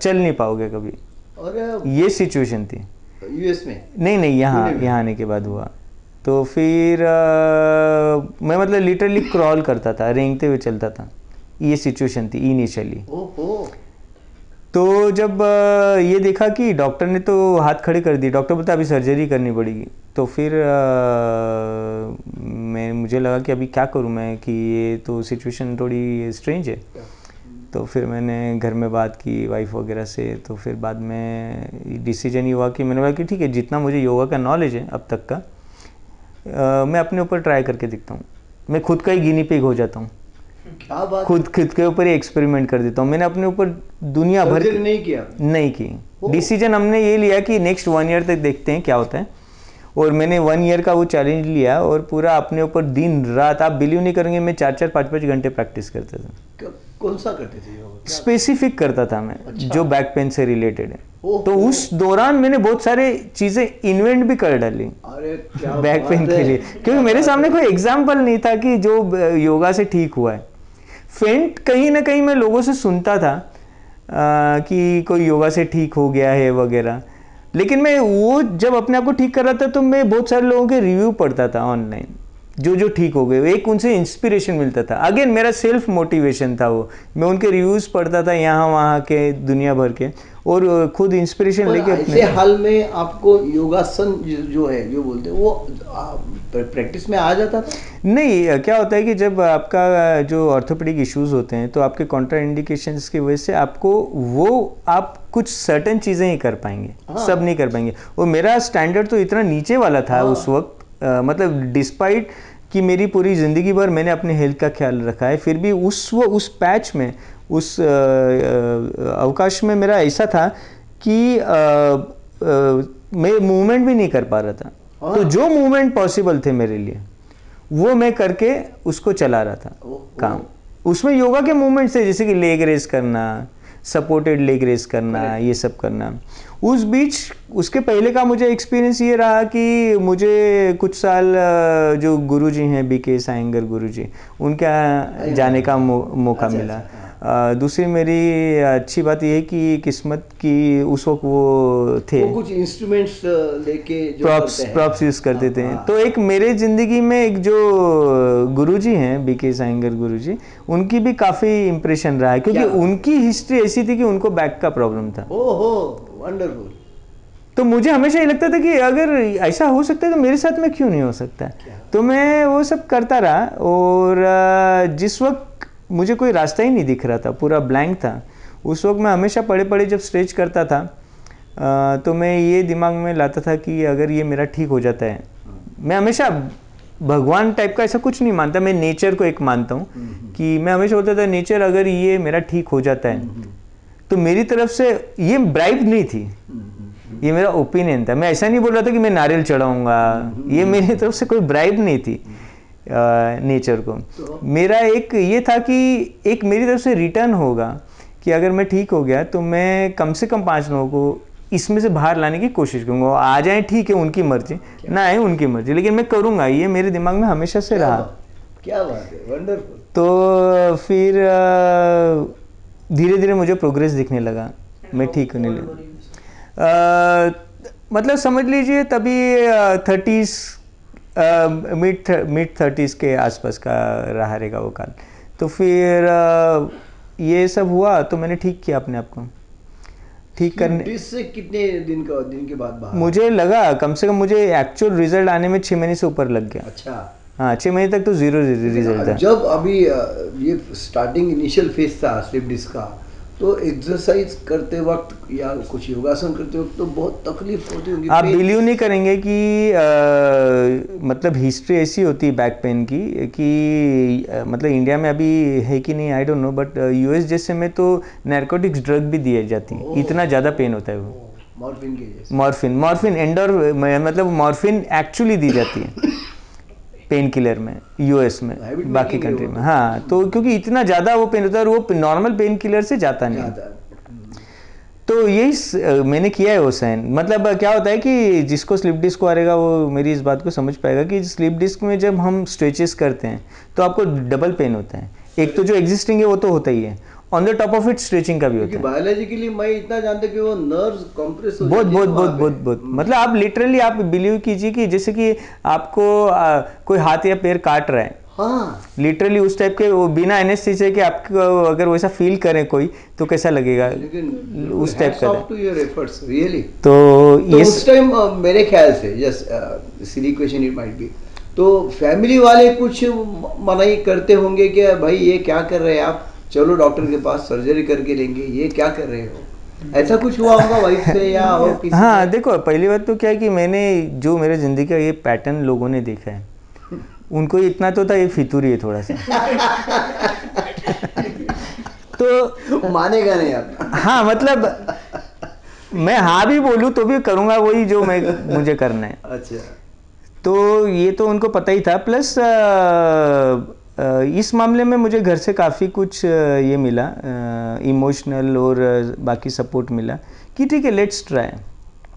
चल नहीं पाओगे कभी। और ये सिचुएशन थी। यूएस में? नहीं नहीं यहाँ यहाँ आने के बाद हुआ। तो फिर अ, मैं मतलब लिटरली क्रॉल करता था रेंगते हुए चलता था। ये सिचुएशन थी इनिशियली तो जब ये देखा कि डॉक्टर ने तो हाथ खड़े कर दिए डॉक्टर बोलता अभी सर्जरी करनी पड़ेगी। तो फिर मैं मुझे लगा कि अभी क्या करूँ मैं कि ये तो सिचुएशन थोड़ी स्ट्रेंज है। तो फिर मैंने घर में बात की वाइफ वगैरह से तो फिर बाद में डिसीज़न ये हुआ कि मैंने बोला कि ठीक है जितना मुझे योगा का नॉलेज है अब तक का अ, मैं अपने ऊपर ट्राई करके देखता हूँ। मैं खुद का ही गिनी पिग हो जाता हूँ। क्या बात खुद खुद के ऊपर ही एक्सपेरिमेंट कर देता हूँ। मैंने अपने ऊपर दुनिया भर नहीं किया? नहीं की। डिसीज़न हमने ये लिया कि नेक्स्ट वन ईयर तक देखते हैं क्या होता है। और मैंने वन ईयर का वो चैलेंज लिया और पूरा अपने ऊपर दिन रात आप बिलीव नहीं करेंगे मैं चार चार पाँच पाँच घंटे प्रैक्टिस करता था। कौन सा करते थे स्पेसिफिक करता था मैं अच्छा। जो बैक पेन से रिलेटेड है। तो उस दौरान मैंने बहुत सारे चीज़ें इन्वेंट भी कर डाली। बैक पेन के लिए। क्योंकि मेरे सामने कोई एग्ज़ाम्पल नहीं था कि जो योगा से ठीक हुआ है। फेंट कहीं ना कहीं मैं लोगों से सुनता था आ, कि कोई योगा से ठीक हो गया है वगैरह। लेकिन मैं वो जब अपने आप को ठीक कर रहा था तो मैं बहुत सारे लोगों के रिव्यू पढ़ता था ऑनलाइन जो जो ठीक हो गए एक उनसे इंस्पिरेशन मिलता था। अगेन मेरा सेल्फ मोटिवेशन था वो। मैं उनके रिव्यूज़ पढ़ता था यहाँ वहाँ के दुनिया भर के। और खुद इंस्पिरेशन लेके अपने हाल में आपको योगासन जो है जो बोलते हैं वो प्रैक्टिस में आ जाता था? नहीं क्या होता है कि जब आपका जो ऑर्थोपेडिक इश्यूज़ होते हैं तो आपके कॉन्ट्रा इंडिकेशंस की वजह से आपको वो आप कुछ सर्टन चीज़ें ही कर पाएँगे। हाँ। सब नहीं कर पाएँगे। और मेरा स्टैंडर्ड तो इतना नीचे वाला था हाँ। उस वक्त मतलब डिस्पाइट कि मेरी पूरी ज़िंदगी भर मैंने अपने हेल्थ का ख्याल रखा है फिर भी उस वो उस पैच में उस अ, अ, अवकाश में मेरा ऐसा था कि अ, मैं मूवमेंट भी नहीं कर पा रहा था। तो जो मूवमेंट पॉसिबल थे मेरे लिए वो मैं करके उसको चला रहा था ओ- काम। उसमें योगा के मूवमेंट्स थे जैसे कि लेग रेस करना सपोर्टेड लेग रेस करना ये सब करना। उस बीच उसके पहले का मुझे एक्सपीरियंस ये रहा कि मुझे कुछ साल जो गुरुजी हैं बी के सायंगर गुरु जी उनके यहाँ जाने का मौ, मौका अच्छा, मिला। अच्छा, दूसरी मेरी अच्छी बात ये है कि किस्मत की उस वक्त वो थे। वो कुछ इंस्ट्रूमेंट्स लेके प्रॉप्स प्रॉप्स यूज़ करते थे। हाँ, तो एक मेरे ज़िंदगी में एक जो गुरुजी हैं बी बीके साइंगर गुरुजी उनकी भी काफ़ी इम्प्रेशन रहा है क्योंकि है। उनकी हिस्ट्री ऐसी थी कि उनको बैक का प्रॉब्लम था। ओहो! वंडरफुल तो मुझे हमेशा ये लगता था कि अगर ऐसा हो सकता है तो मेरे साथ में क्यों नहीं हो सकता? तो मैं वो सब करता रहा और जिस वक्त मुझे कोई रास्ता ही नहीं दिख रहा था पूरा ब्लैंक था उस वक्त मैं हमेशा पड़े पड़े जब स्ट्रेच करता था तो मैं ये दिमाग में लाता था कि अगर ये मेरा ठीक हो जाता है। मैं हमेशा भगवान टाइप का ऐसा कुछ नहीं मानता मैं नेचर को एक मानता हूँ कि मैं हमेशा बोलता था नेचर अगर ये मेरा ठीक हो जाता है तो मेरी तरफ़ से ये ब्राइब नहीं थी। ये मेरा ओपिनियन था। मैं ऐसा नहीं बोल रहा था कि मैं नारियल चढ़ाऊँगा। ये मेरी तरफ़ से कोई ब्राइब नहीं थी नेचर को। मेरा एक ये था कि एक मेरी तरफ़ से रिटर्न होगा कि अगर मैं ठीक हो गया तो मैं कम से कम पाँच लोगों को इसमें से बाहर लाने की कोशिश करूँगा। आ जाए ठीक है उनकी मर्ज़ी। ना आए उनकी मर्ज़ी। लेकिन मैं करूँगा ये मेरे दिमाग में हमेशा से रहा। क्या बात है? वंडरफुल तो फिर धीरे धीरे मुझे प्रोग्रेस दिखने लगा। मैं ठीक होने लगा। मतलब समझ लीजिए तभी थर्टीज़ मिड मिड थर्टीज़ के आसपास का रहा रहेगा वो काल। तो फिर अ, ये सब हुआ तो मैंने ठीक किया अपने आप को। ठीक करने इससे कितने दिन का दिन के बाद मुझे लगा कम से कम मुझे एक्चुअल रिज़ल्ट आने में छः महीने से ऊपर लग गया। अच्छा। हाँ छः महीने तक तो ज़ीरो रिज़ल्ट था। जब अभी ये स्टार्टिंग इनिशियल फ़ेज़ था स्लिप डिस्क का तो एक्सरसाइज करते वक्त या कुछ योगासन करते वक्त तो बहुत तकलीफ़ होती होगी आप बिलीव नहीं करेंगे कि अ, मतलब हिस्ट्री ऐसी होती है बैक पेन की कि अ, मतलब इंडिया में अभी है कि नहीं I don't know but US जैसे में तो नैरकोटिक्स ड्रग भी दिए जाती है। इतना ज़्यादा पेन होता है वो। मॉर्फिन के मॉर्फिन मॉर्फिन एंडोर मतलब मॉर्फिन एक्चुअली दी जाती है। <laughs> पेन किलर में यूएस में बाकी कंट्री में। हाँ। तो क्योंकि इतना ज़्यादा वो पेन होता है और वो नॉर्मल पेन किलर से जाता नहीं तो यही मैंने किया है वो साइन मतलब क्या होता है कि जिसको स्लिप डिस्क को आ रहेगा वो मेरी इस बात को समझ पाएगा कि स्लिप डिस्क में जब हम स्ट्रेचेस करते हैं तो आपको डबल पेन होता है। एक तो जो एग्जिस्टिंग है वो तो होता ही है। On the top of it stretching का भी होता है। बायोलॉजिकली मैं इतना जानता कि वो नर्व्स कंप्रेस हो बहुत बहुत बहुत बहुत बहुत। मतलब आप लिटरली आप बिलीव कीजिए कि जैसे कि आपको अ, कोई हाथ या पैर काट रहा है। हाँ। लिटरली उस टाइप के वो बिना एनेस्थीसिया के आपको अगर वैसा फील करें कोई तो कैसा लगेगा? लेकिन उस टाइप का टू योर एफर्ट्स रियली तो तो उस टाइम मेरे ख्याल से just silly question it might be तो फैमिली वाले कुछ मनाही करते होंगे कि भाई ये क्या कर रहे हैं आप? चलो डॉक्टर के पास सर्जरी करके लेंगे ये क्या कर रहे हो? ऐसा कुछ हुआ होगा वाइफ से या और किसी हाँ देखो पहली बात तो क्या है कि मैंने जो मेरे ज़िंदगी का ये पैटर्न लोगों ने देखा है उनको इतना तो था ये फितूरी है थोड़ा सा। <laughs> तो मानेगा नहीं आप। हाँ मतलब मैं हाँ भी बोलूँ तो भी करूँगा वही जो मैं मुझे करना है। अच्छा। तो ये तो उनको पता ही था प्लस इस मामले में मुझे घर से काफ़ी कुछ ये मिला इमोशनल और बाकी सपोर्ट मिला कि ठीक है लेट्स ट्राई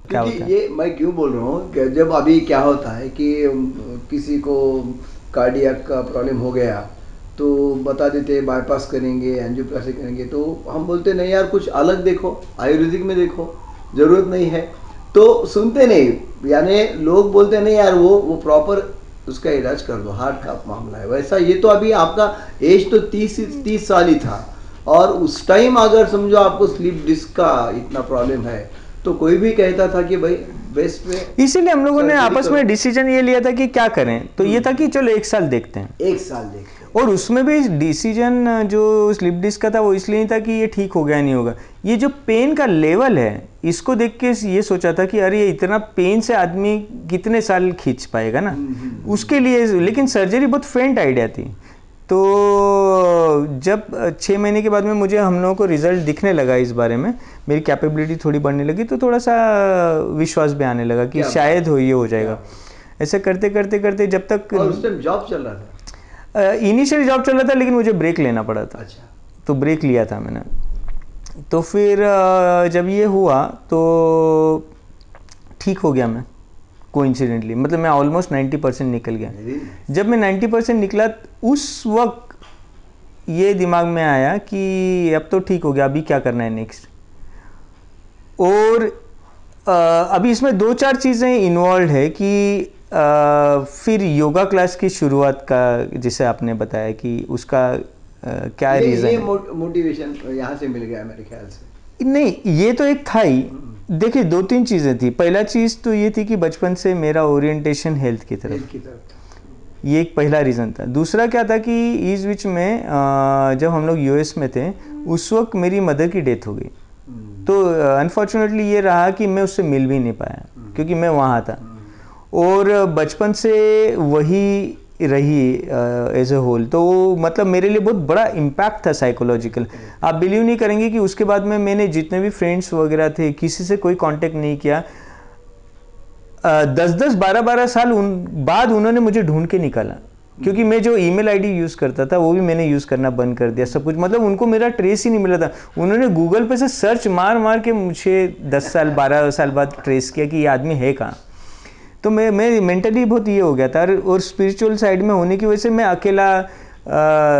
क्या होता है? ये मैं क्यों बोल रहा हूँ कि जब अभी क्या होता है कि किसी को कार्डियक का प्रॉब्लम हो गया तो बता देते बाईपास करेंगे एंजियोप्लास्टी करेंगे तो हम बोलते नहीं यार कुछ अलग देखो आयुर्वेदिक में देखो ज़रूरत नहीं है। तो सुनते नहीं यानी लोग बोलते नहीं यार वो वो प्रॉपर उसका इलाज कर दो हार्ट का मामला है। वैसा ये तो अभी आपका एज तो तीस तीस साल ही था। और उस टाइम अगर समझो आपको स्लीप डिस्क का इतना प्रॉब्लम है तो कोई भी कहता था कि भाई बेस्ट में इसीलिए हम लोगों ने आपस में डिसीज़न ये लिया था कि क्या करें? तो ये था कि चलो एक साल देखते हैं। एक साल देखते और उसमें भी डिसीज़न जो स्लिप डिस्क का था वो इसलिए नहीं था कि ये ठीक हो गया नहीं होगा। ये जो पेन का लेवल है इसको देख के ये सोचा था कि अरे ये इतना पेन से आदमी कितने साल खींच पाएगा ना? उसके लिए लेकिन सर्जरी बहुत फेंट आइडिया थी। तो जब छः महीने के बाद में मुझे हम लोगों को रिज़ल्ट दिखने लगा इस बारे में मेरी कैपेबिलिटी थोड़ी बढ़ने लगी तो थोड़ा सा विश्वास भी आने लगा कि शायद हो। ये हो जाएगा। ऐसे करते करते करते जब तक और उस टाइम जॉब चल रहा था? इनिशियल जॉब चल रहा था लेकिन मुझे ब्रेक लेना पड़ा था। अच्छा। तो ब्रेक लिया था मैंने। तो फिर जब ये हुआ तो ठीक हो गया मैं कोइंसिडेंटली मतलब मैं ऑलमोस्ट 90 परसेंट निकल गया। जब मैं 90 परसेंट निकला उस वक्त ये दिमाग में आया कि अब तो ठीक हो गया अभी क्या करना है नेक्स्ट और अभी इसमें दो चार चीज़ें इन्वॉल्व है कि फिर योगा क्लास की शुरुआत का जिसे आपने बताया कि उसका क्या रीज़न ये मोटिवेशन यहाँ से मिल गया मेरे ख्याल से। नहीं ये तो एक था ही। देखिए दो तीन चीज़ें थी। पहला चीज़ तो ये थी कि बचपन से मेरा ओरिएंटेशन हेल्थ की तरफ़। की तरफ़ ये एक पहला रीज़न था। दूसरा क्या था कि इस बीच में जब हम लोग यूएस में थे उस वक्त मेरी मदर की डेथ हो गई। हम्म, तो अनफॉर्चुनेटली ये रहा कि मैं उससे मिल भी नहीं पाया क्योंकि मैं वहाँ था। और बचपन से वही रही एज ए होल तो मतलब मेरे लिए बहुत बड़ा इम्पैक्ट था साइकोलॉजिकल आप बिलीव नहीं करेंगे कि उसके बाद में मैंने जितने भी फ्रेंड्स वगैरह थे, किसी से कोई कांटेक्ट नहीं किया। दस दस बारह बारह साल उन, बाद उन्होंने मुझे ढूंढ के निकाला। क्योंकि मैं जो ईमेल आईडी यूज़ करता था, वो भी मैंने यूज़ करना बंद कर दिया सब कुछ। मतलब उनको मेरा ट्रेस ही नहीं मिला था। उन्होंने गूगल पे से सर्च मार मार के मुझे दस साल, बारह साल बाद ट्रेस किया कि ये आदमी है कहाँ। तो मैं मैं मेंटली बहुत ये हो गया था और- स्पिरिचुअल साइड में होने की वजह से मैं अकेला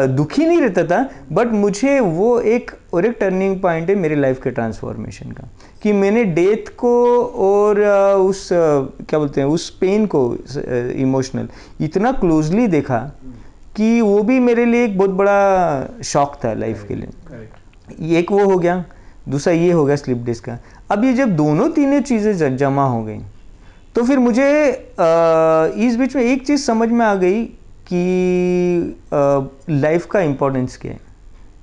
दुखी नहीं रहता था बट मुझे वो एक और एक टर्निंग पॉइंट है मेरी लाइफ के ट्रांसफॉर्मेशन का कि मैंने डेथ को और उस क्या बोलते हैं उस पेन को इमोशनल इतना क्लोजली देखा कि वो भी मेरे लिए एक बहुत बड़ा शौक था लाइफ के लिए। एक वो हो गया दूसरा ये हो गया स्लिप डिस्क का। अब ये जब दोनों तीनों चीज़ें जमा हो गई तो फिर मुझे इस बीच में एक चीज़ समझ में आ गई कि लाइफ का इम्पोर्टेंस क्या है।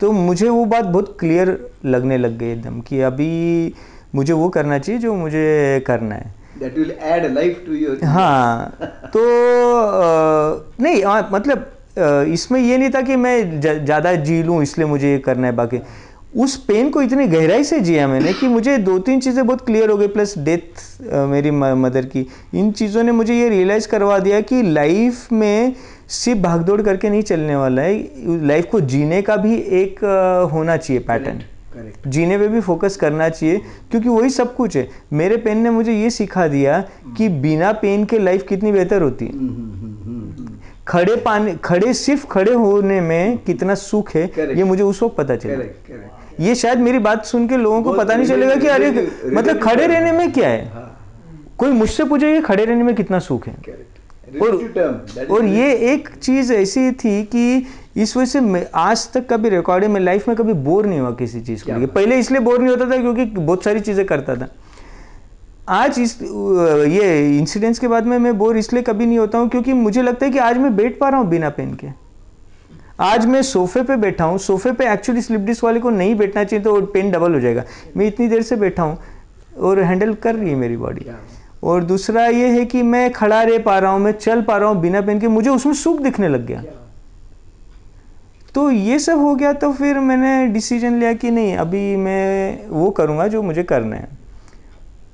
तो मुझे वो बात बहुत क्लियर लगने लग गई एकदम कि अभी मुझे वो करना चाहिए जो मुझे करना है। That will add life to your हाँ तो अ, नहीं हाँ, मतलब इसमें ये नहीं था कि मैं ज़्यादा जी लूँ इसलिए मुझे ये करना है बाकी। उस पेन को इतनी गहराई से जिया मैंने कि मुझे दो तीन चीज़ें बहुत क्लियर हो गई प्लस डेथ मेरी मदर की। इन चीज़ों ने मुझे ये रियलाइज़ करवा दिया कि लाइफ में सिर्फ़ भागदौड़ करके नहीं चलने वाला है लाइफ को जीने का भी एक होना चाहिए पैटर्न जीने पे भी फोकस करना चाहिए क्योंकि वही सब कुछ है। मेरे पेन ने मुझे ये सिखा दिया कि बिना पेन के लाइफ कितनी बेहतर होती है। खड़े पानी खड़े सिर्फ़ खड़े होने में कितना सुख है ये मुझे उस वक्त पता चला। ये शायद मेरी बात सुन के लोगों को पता नहीं चलेगा कि अरे मतलब खड़े रहने में क्या है? हाँ। कोई मुझसे पूछे खड़े रहने में कितना सुख है? और और ये एक चीज़ ऐसी थी कि इस वजह से आज तक कभी रिकॉर्डिंग में लाइफ में कभी बोर नहीं हुआ किसी चीज़ को क्या लेके। बात पहले इसलिए बोर नहीं होता था क्योंकि बहुत सारी चीज़ें करता था। आज इस ये इंसिडेंट्स के बाद में मैं बोर इसलिए कभी नहीं होता हूँ क्योंकि मुझे लगता है कि आज मैं बैठ पा रहा हूँ बिना पेन के। आज मैं सोफे पे बैठा हूँ सोफे पे एक्चुअली स्लिप डिस्क वाले को नहीं बैठना चाहिए तो पेन डबल हो जाएगा। मैं इतनी देर से बैठा हूँ और हैंडल कर रही है मेरी बॉडी और दूसरा ये है कि मैं खड़ा रह पा रहा हूँ मैं चल पा रहा हूँ बिना पेन के मुझे उसमें सुख दिखने लग गया। तो ये सब हो गया तो फिर मैंने डिसीज़न लिया कि नहीं अभी मैं वो करूँगा जो मुझे करना है।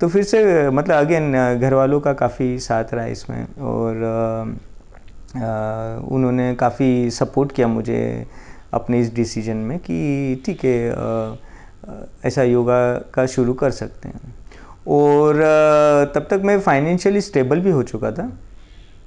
तो फिर से मतलब अगेन घर वालों का काफ़ी साथ रहा इसमें और उन्होंने काफ़ी सपोर्ट किया मुझे अपने इस डिसीज़न में कि ठीक है ऐसा योगा का शुरू कर सकते हैं। और तब तक मैं फाइनेंशियली स्टेबल भी हो चुका था।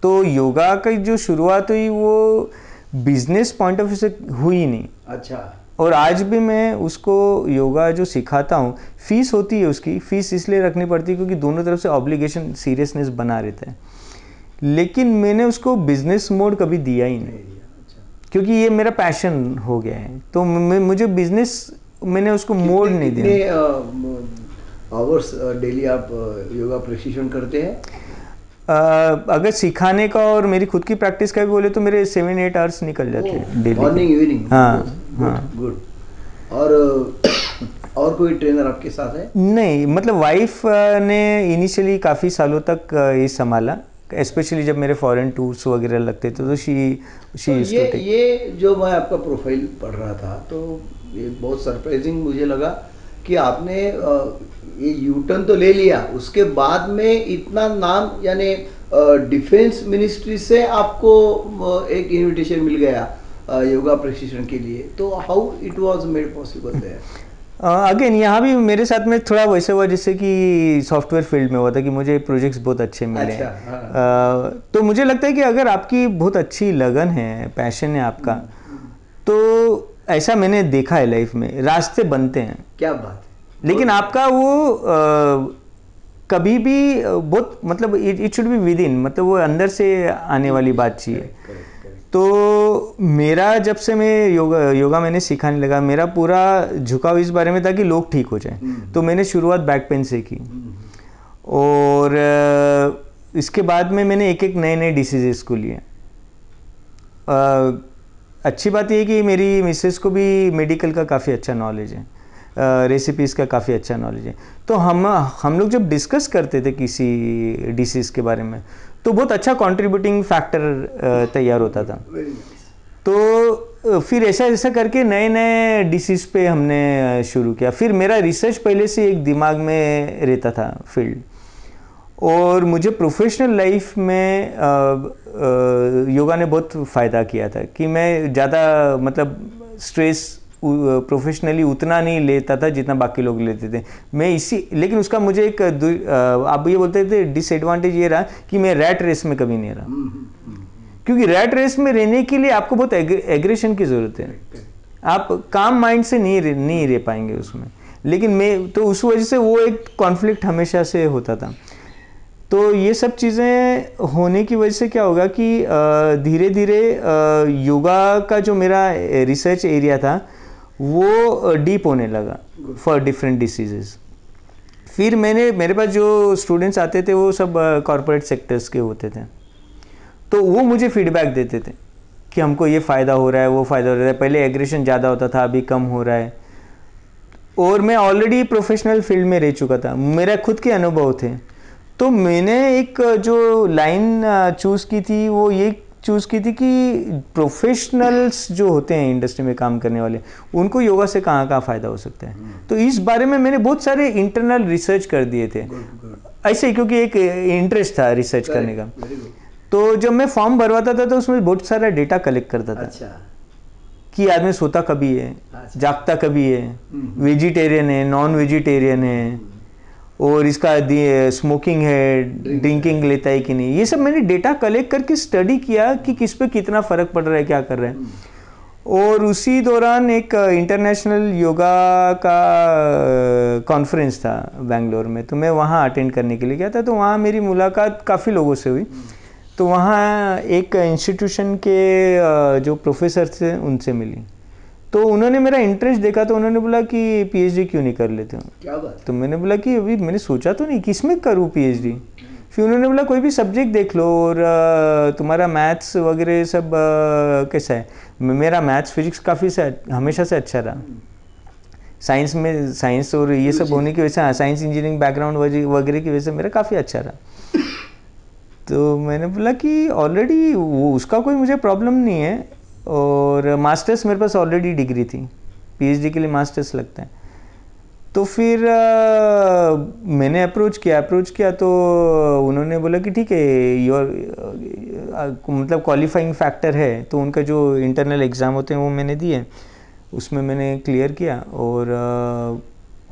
तो योगा की जो शुरुआत हुई वो बिज़नेस पॉइंट ऑफ़ व्यू से हुई नहीं। अच्छा। और आज भी मैं उसको योगा जो सिखाता हूँ फ़ीस होती है उसकी फ़ीस इसलिए रखनी पड़ती है क्योंकि दोनों तरफ़ से ऑब्लिगेशन सीरियसनेस बना रहता है। लेकिन मैंने उसको बिज़नेस मोड कभी दिया ही नहीं। अच्छा। क्योंकि ये मेरा पैशन हो गया है। तो मुझे बिज़नेस मैंने उसको मोड नहीं दिया। आवर्स डेली आप योगा प्रशिक्षण करते हैं? अगर सिखाने का और मेरी खुद की प्रैक्टिस का भी बोले तो मेरे सेवन एट आवर्स निकल जाते हैं डेली मॉर्निंग इवनिंग हाँ, हाँ। गुड और और कोई ट्रेनर आपके साथ है? नहीं मतलब वाइफ ने इनिशियली काफ़ी सालों तक ये संभाला। स्पेशली जब मेरे फॉरेन टूर्स वगैरह लगते थे तो शी शी तो ये ये जो मैं आपका प्रोफ़ाइल पढ़ रहा था तो ये बहुत सरप्राइजिंग मुझे लगा कि आपने ये यूटर्न तो ले लिया उसके बाद में इतना नाम यानी डिफेंस मिनिस्ट्री से आपको एक इनविटेशन मिल गया योगा प्रशिक्षण के लिए। तो how it was made possible there again यहाँ भी मेरे साथ में थोड़ा वैसे हुआ जैसे कि सॉफ्टवेयर फ़ील्ड में हुआ था कि मुझे प्रोजेक्ट्स बहुत अच्छे मिले अच्छा, हैं। तो मुझे लगता है कि अगर आपकी बहुत अच्छी लगन है पैशन है आपका तो ऐसा मैंने देखा है लाइफ में रास्ते बनते हैं। क्या बात है। लेकिन आपका वो अ, कभी भी बहुत मतलब it should be within मतलब वो अंदर से आने वाली बात चाहिए। तो मेरा जब से मैं योगा योगा मैंने सिखाने लगा मेरा पूरा झुकाव इस बारे में था कि लोग ठीक हो जाए। तो मैंने शुरुआत बैक पेन से की। और इसके बाद में मैंने एक एक नए नए डिसीजेस को लिए। अच्छी बात यह है कि मेरी मिसेस को भी मेडिकल का काफ़ी अच्छा नॉलेज है। रेसिपीज़ का काफ़ी अच्छा नॉलेज है। तो हम हम लोग जब डिस्कस करते थे किसी डिसीज़ के बारे में तो बहुत अच्छा कंट्रीब्यूटिंग फैक्टर तैयार होता था। तो फिर ऐसा ऐसा करके नए नए डिसीज़ पे हमने शुरू किया। फिर मेरा रिसर्च पहले से एक दिमाग में रहता था फ़ील्ड और मुझे प्रोफेशनल लाइफ में अ, अ, योगा ने बहुत फ़ायदा किया था कि मैं ज़्यादा मतलब स्ट्रेस प्रोफेशनली उतना नहीं लेता था जितना बाकी लोग लेते थे। मैं इसी लेकिन उसका मुझे एक आप ये बोलते थे डिसएडवांटेज ये रहा कि मैं रैट रेस में कभी नहीं रहा। क्योंकि रैट रेस में रहने के लिए आपको बहुत एग्रेशन की ज़रूरत है। आप काम माइंड से नहीं रह- नहीं रह पाएँगे उसमें। लेकिन मैं तो उस वजह से वो एक कॉन्फ्लिक्ट हमेशा से होता था। तो ये सब चीज़ें होने की वजह से क्या होगा कि धीरे धीरे योगा का जो मेरा रिसर्च एरिया था वो डीप होने लगा फॉर डिफरेंट डिसीजेस फिर मैंने मेरे पास जो स्टूडेंट्स आते थे वो सब कॉरपोरेट सेक्टर्स के होते थे। तो वो मुझे फीडबैक देते थे कि हमको ये फ़ायदा हो रहा है वो फ़ायदा हो रहा है। पहले एग्रेशन ज़्यादा होता था अभी कम हो रहा है। और मैं ऑलरेडी प्रोफेशनल फ़ील्ड में रह चुका था। मेरा खुद के अनुभव थे। तो मैंने एक जो लाइन चूज़ की थी वो ये चूज़ की थी कि प्रोफेशनल्स जो होते हैं इंडस्ट्री में काम करने वाले उनको योगा से कहाँ कहाँ फ़ायदा हो सकता है? तो इस बारे में मैंने बहुत सारे इंटरनल रिसर्च कर दिए थे। ऐसे ही क्योंकि एक इंटरेस्ट था रिसर्च करने का। तो जब मैं फॉर्म भरवाता था तो उसमें बहुत सारा डेटा कलेक्ट करता था। अच्छा। कि आदमी सोता कभी है? अच्छा। जागता कभी है? हम्म। वेजिटेरियन है नॉन वेजिटेरियन है और इसका स्मोकिंग है ड्रिंकिंग लेता है कि नहीं? ये सब मैंने डेटा कलेक्ट करके स्टडी किया कि किस पे कितना फ़र्क पड़ रहा है क्या कर रहा है। और उसी दौरान एक इंटरनेशनल योगा का कॉन्फ्रेंस था बेंगलोर में। तो मैं वहाँ अटेंड करने के लिए गया था। तो वहाँ मेरी मुलाकात काफ़ी लोगों से हुई। तो वहाँ एक इंस्टीट्यूशन के जो प्रोफेसर थे उनसे मिली। तो उन्होंने मेरा इंटरेस्ट देखा तो उन्होंने बोला कि पीएचडी क्यों नहीं कर लेते हो? क्या बात तो मैंने बोला कि अभी मैंने सोचा तो नहीं किसमें करूँ पीएचडी फिर उन्होंने बोला कोई भी सब्जेक्ट देख लो और तुम्हारा मैथ्स वगैरह सब कैसा है? मेरा मैथ्स फिजिक्स काफ़ी से हमेशा से अच्छा रहा। साइंस में साइंस और ये सब होने की वजह से हाँ साइंस इंजीनियरिंग बैकग्राउंड वगैरह की वजह से मेरा काफ़ी अच्छा रहा। तो मैंने बोला कि ऑलरेडी वो उसका कोई मुझे प्रॉब्लम नहीं है। और मास्टर्स मेरे पास ऑलरेडी डिग्री थी। पीएचडी के लिए मास्टर्स लगता है। तो फिर अ, मैंने अप्रोच किया अप्रोच किया तो उन्होंने बोला कि ठीक है योर मतलब क्वालिफाइंग फैक्टर है तो उनका जो इंटरनल एग्ज़ाम होते हैं वो मैंने दिए। उसमें मैंने क्लियर किया और अ,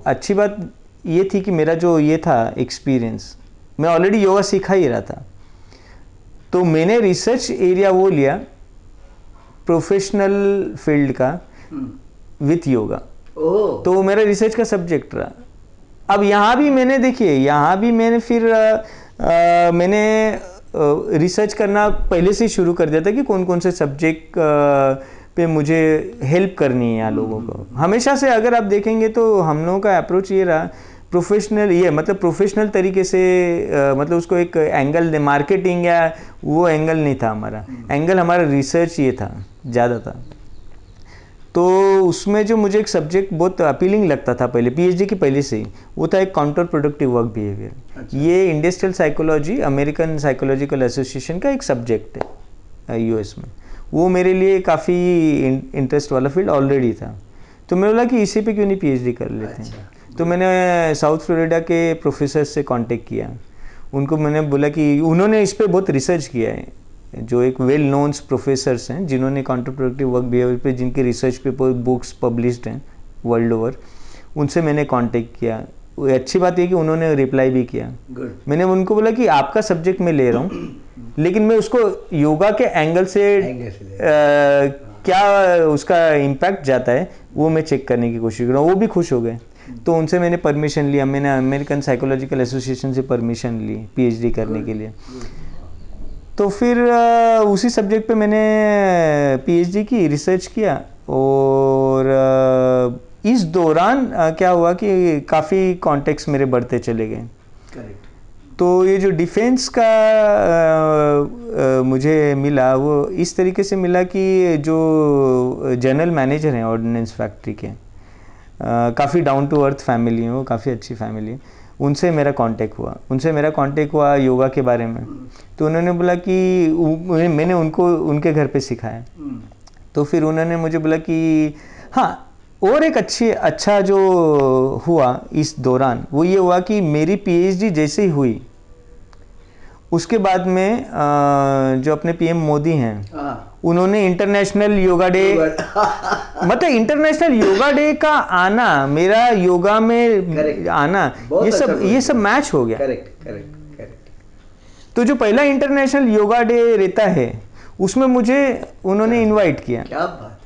अच्छी बात ये थी कि मेरा जो ये था एक्सपीरियंस मैं ऑलरेडी योगा सीखा ही रहा था। तो मैंने रिसर्च एरिया वो लिया प्रोफेशनल फ़ील्ड का विथ योगा तो वो मेरा रिसर्च का सब्जेक्ट रहा। अब यहाँ भी मैंने देखिए यहाँ भी मैंने फिर अ, अ, मैंने रिसर्च करना पहले से ही शुरू कर दिया था कि कौन कौन से सब्जेक्ट पे मुझे हेल्प करनी है यहाँ लोगों को। हमेशा से अगर आप देखेंगे तो हम लोगों का अप्रोच ये रहा प्रोफेशनल ये मतलब प्रोफेशनल तरीके से अ, मतलब उसको एक एंगल दे मार्केटिंग या वो एंगल नहीं था हमारा। एंगल हमारा रिसर्च ये था ज़्यादा था। तो उसमें जो मुझे एक सब्जेक्ट बहुत अपीलिंग लगता था पहले पीएचडी की पहले से ही वो था एक काउंटर प्रोडक्टिव वर्क बिहेवियर अच्छा। ये industrial psychology American psychological association का एक सब्जेक्ट है यूएस में। वो मेरे लिए काफ़ी इंटरेस्ट वाला फ़ील्ड ऑलरेडी था। तो मैंने बोला कि इसी पे क्यों नहीं पीएचडी कर लेते हैं? तो मैंने साउथ फ्लोरिडा के प्रोफेसर से कांटेक्ट किया। उनको मैंने बोला कि उन्होंने इस पर बहुत रिसर्च किया है। जो एक वेल नोन्स प्रोफेसर्स हैं जिन्होंने काउंटर प्रोडक्टिव वर्क बिहेवियर पे जिनके रिसर्च पेपर बुक्स पब्लिश्ड हैं वर्ल्ड ओवर उनसे मैंने कांटेक्ट किया। अच्छी बात यह कि उन्होंने रिप्लाई भी किया। गुड मैंने उनको बोला कि आपका सब्जेक्ट मैं ले रहा हूँ <coughs> लेकिन मैं उसको योगा के एंगल से एंगल से ले क्या उसका इम्पैक्ट जाता है वो मैं चेक करने की कोशिश कर रहा हूँ। वो भी खुश हो गए। तो उनसे मैंने परमिशन लिया। मैंने अमेरिकन साइकोलॉजिकल एसोसिएशन से परमिशन ली पीएचडी करने के लिए। तो फिर उसी सब्जेक्ट पे मैंने पीएचडी की रिसर्च किया और इस दौरान क्या हुआ कि काफ़ी कॉन्टेक्ट्स मेरे बढ़ते चले गए। करेक्ट तो ये जो डिफेंस का अ, अ, मुझे मिला वो इस तरीके से मिला कि जो जनरल मैनेजर हैं ऑर्डिनेंस फैक्ट्री के काफ़ी डाउन टू अर्थ फैमिली हूँ वो काफ़ी अच्छी फैमिली है उनसे मेरा कांटेक्ट हुआ। उनसे मेरा कांटेक्ट हुआ योगा के बारे में। तो उन्होंने बोला कि मैंने उनको उनके घर पे सिखाया। तो फिर उन्होंने मुझे बोला कि हाँ और एक अच्छी अच्छा जो हुआ इस दौरान वो ये हुआ कि मेरी पीएचडी जैसे ही हुई उसके बाद में जो अपने पीएम मोदी हैं हाँ। उन्होंने इंटरनेशनल योगा डे मतलब इंटरनेशनल योगा डे का आना मेरा योगा में Correct. आना ये अच्छा सब बोला। ये सब मैच हो। गया। करेक्ट करेक्ट करेक्ट तो जो पहला इंटरनेशनल योगा डे रहता है उसमें मुझे उन्होंने इनवाइट किया। क्या बात।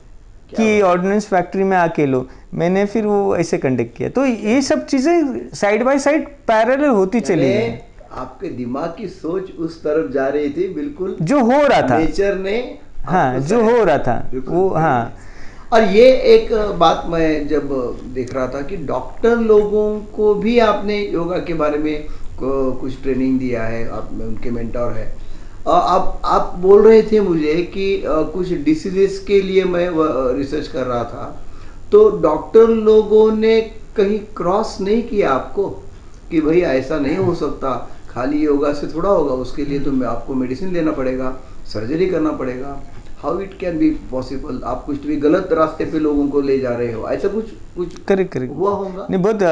कि ऑर्डिनेंस फैक्ट्री में आके लो। मैंने फिर वो ऐसे कंडक्ट किया। तो ये सब चीज़ें साइड बाय साइड पैरेलल होती चली गई आपके दिमाग की सोच उस तरफ़ जा रही थी बिल्कुल जो हो रहा था। नेचर ने हाँ जो हो रहा था वो हाँ। और ये एक बात मैं जब देख रहा था कि डॉक्टर लोगों को भी आपने योगा के बारे में कुछ ट्रेनिंग दिया है आप उनके मेंटोर है। आप आप बोल रहे थे मुझे कि कुछ डिसीजेस के लिए मैं रिसर्च कर रहा था। तो डॉक्टर लोगों ने कहीं क्रॉस नहीं किया आपको कि भाई ऐसा नहीं हो सकता? खाली योगा से थोड़ा होगा उसके लिए तो मैं आपको मेडिसिन लेना पड़ेगा सर्जरी करना पड़ेगा। How it can be possible आप कुछ भी गलत रास्ते पे लोगों को ले जा रहे हो ऐसा कुछ कुछ करेक्ट करेक्ट हुआ होगा? नहीं बहुत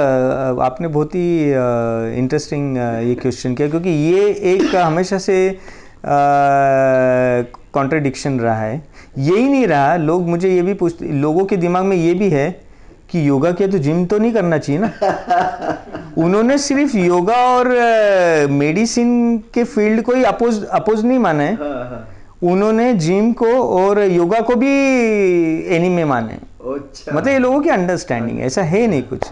आपने बहुत ही इंटरेस्टिंग ये क्वेश्चन किया क्योंकि ये एक हमेशा से कॉन्ट्रडिक्शन रहा है। यही नहीं रहा लोग मुझे ये भी पूछते लोगों के दिमाग में ये भी है कि योगा किया तो जिम तो नहीं करना चाहिए ना? <laughs> उन्होंने सिर्फ़ योगा और मेडिसिन के फ़ील्ड को ही अपोज अपोज नहीं माना है। हाँ हाँ। उन्होंने जिम को और योगा को भी एनिमे माने। अच्छा। मतलब ये लोगों की अंडरस्टैंडिंग है ऐसा है नहीं कुछ।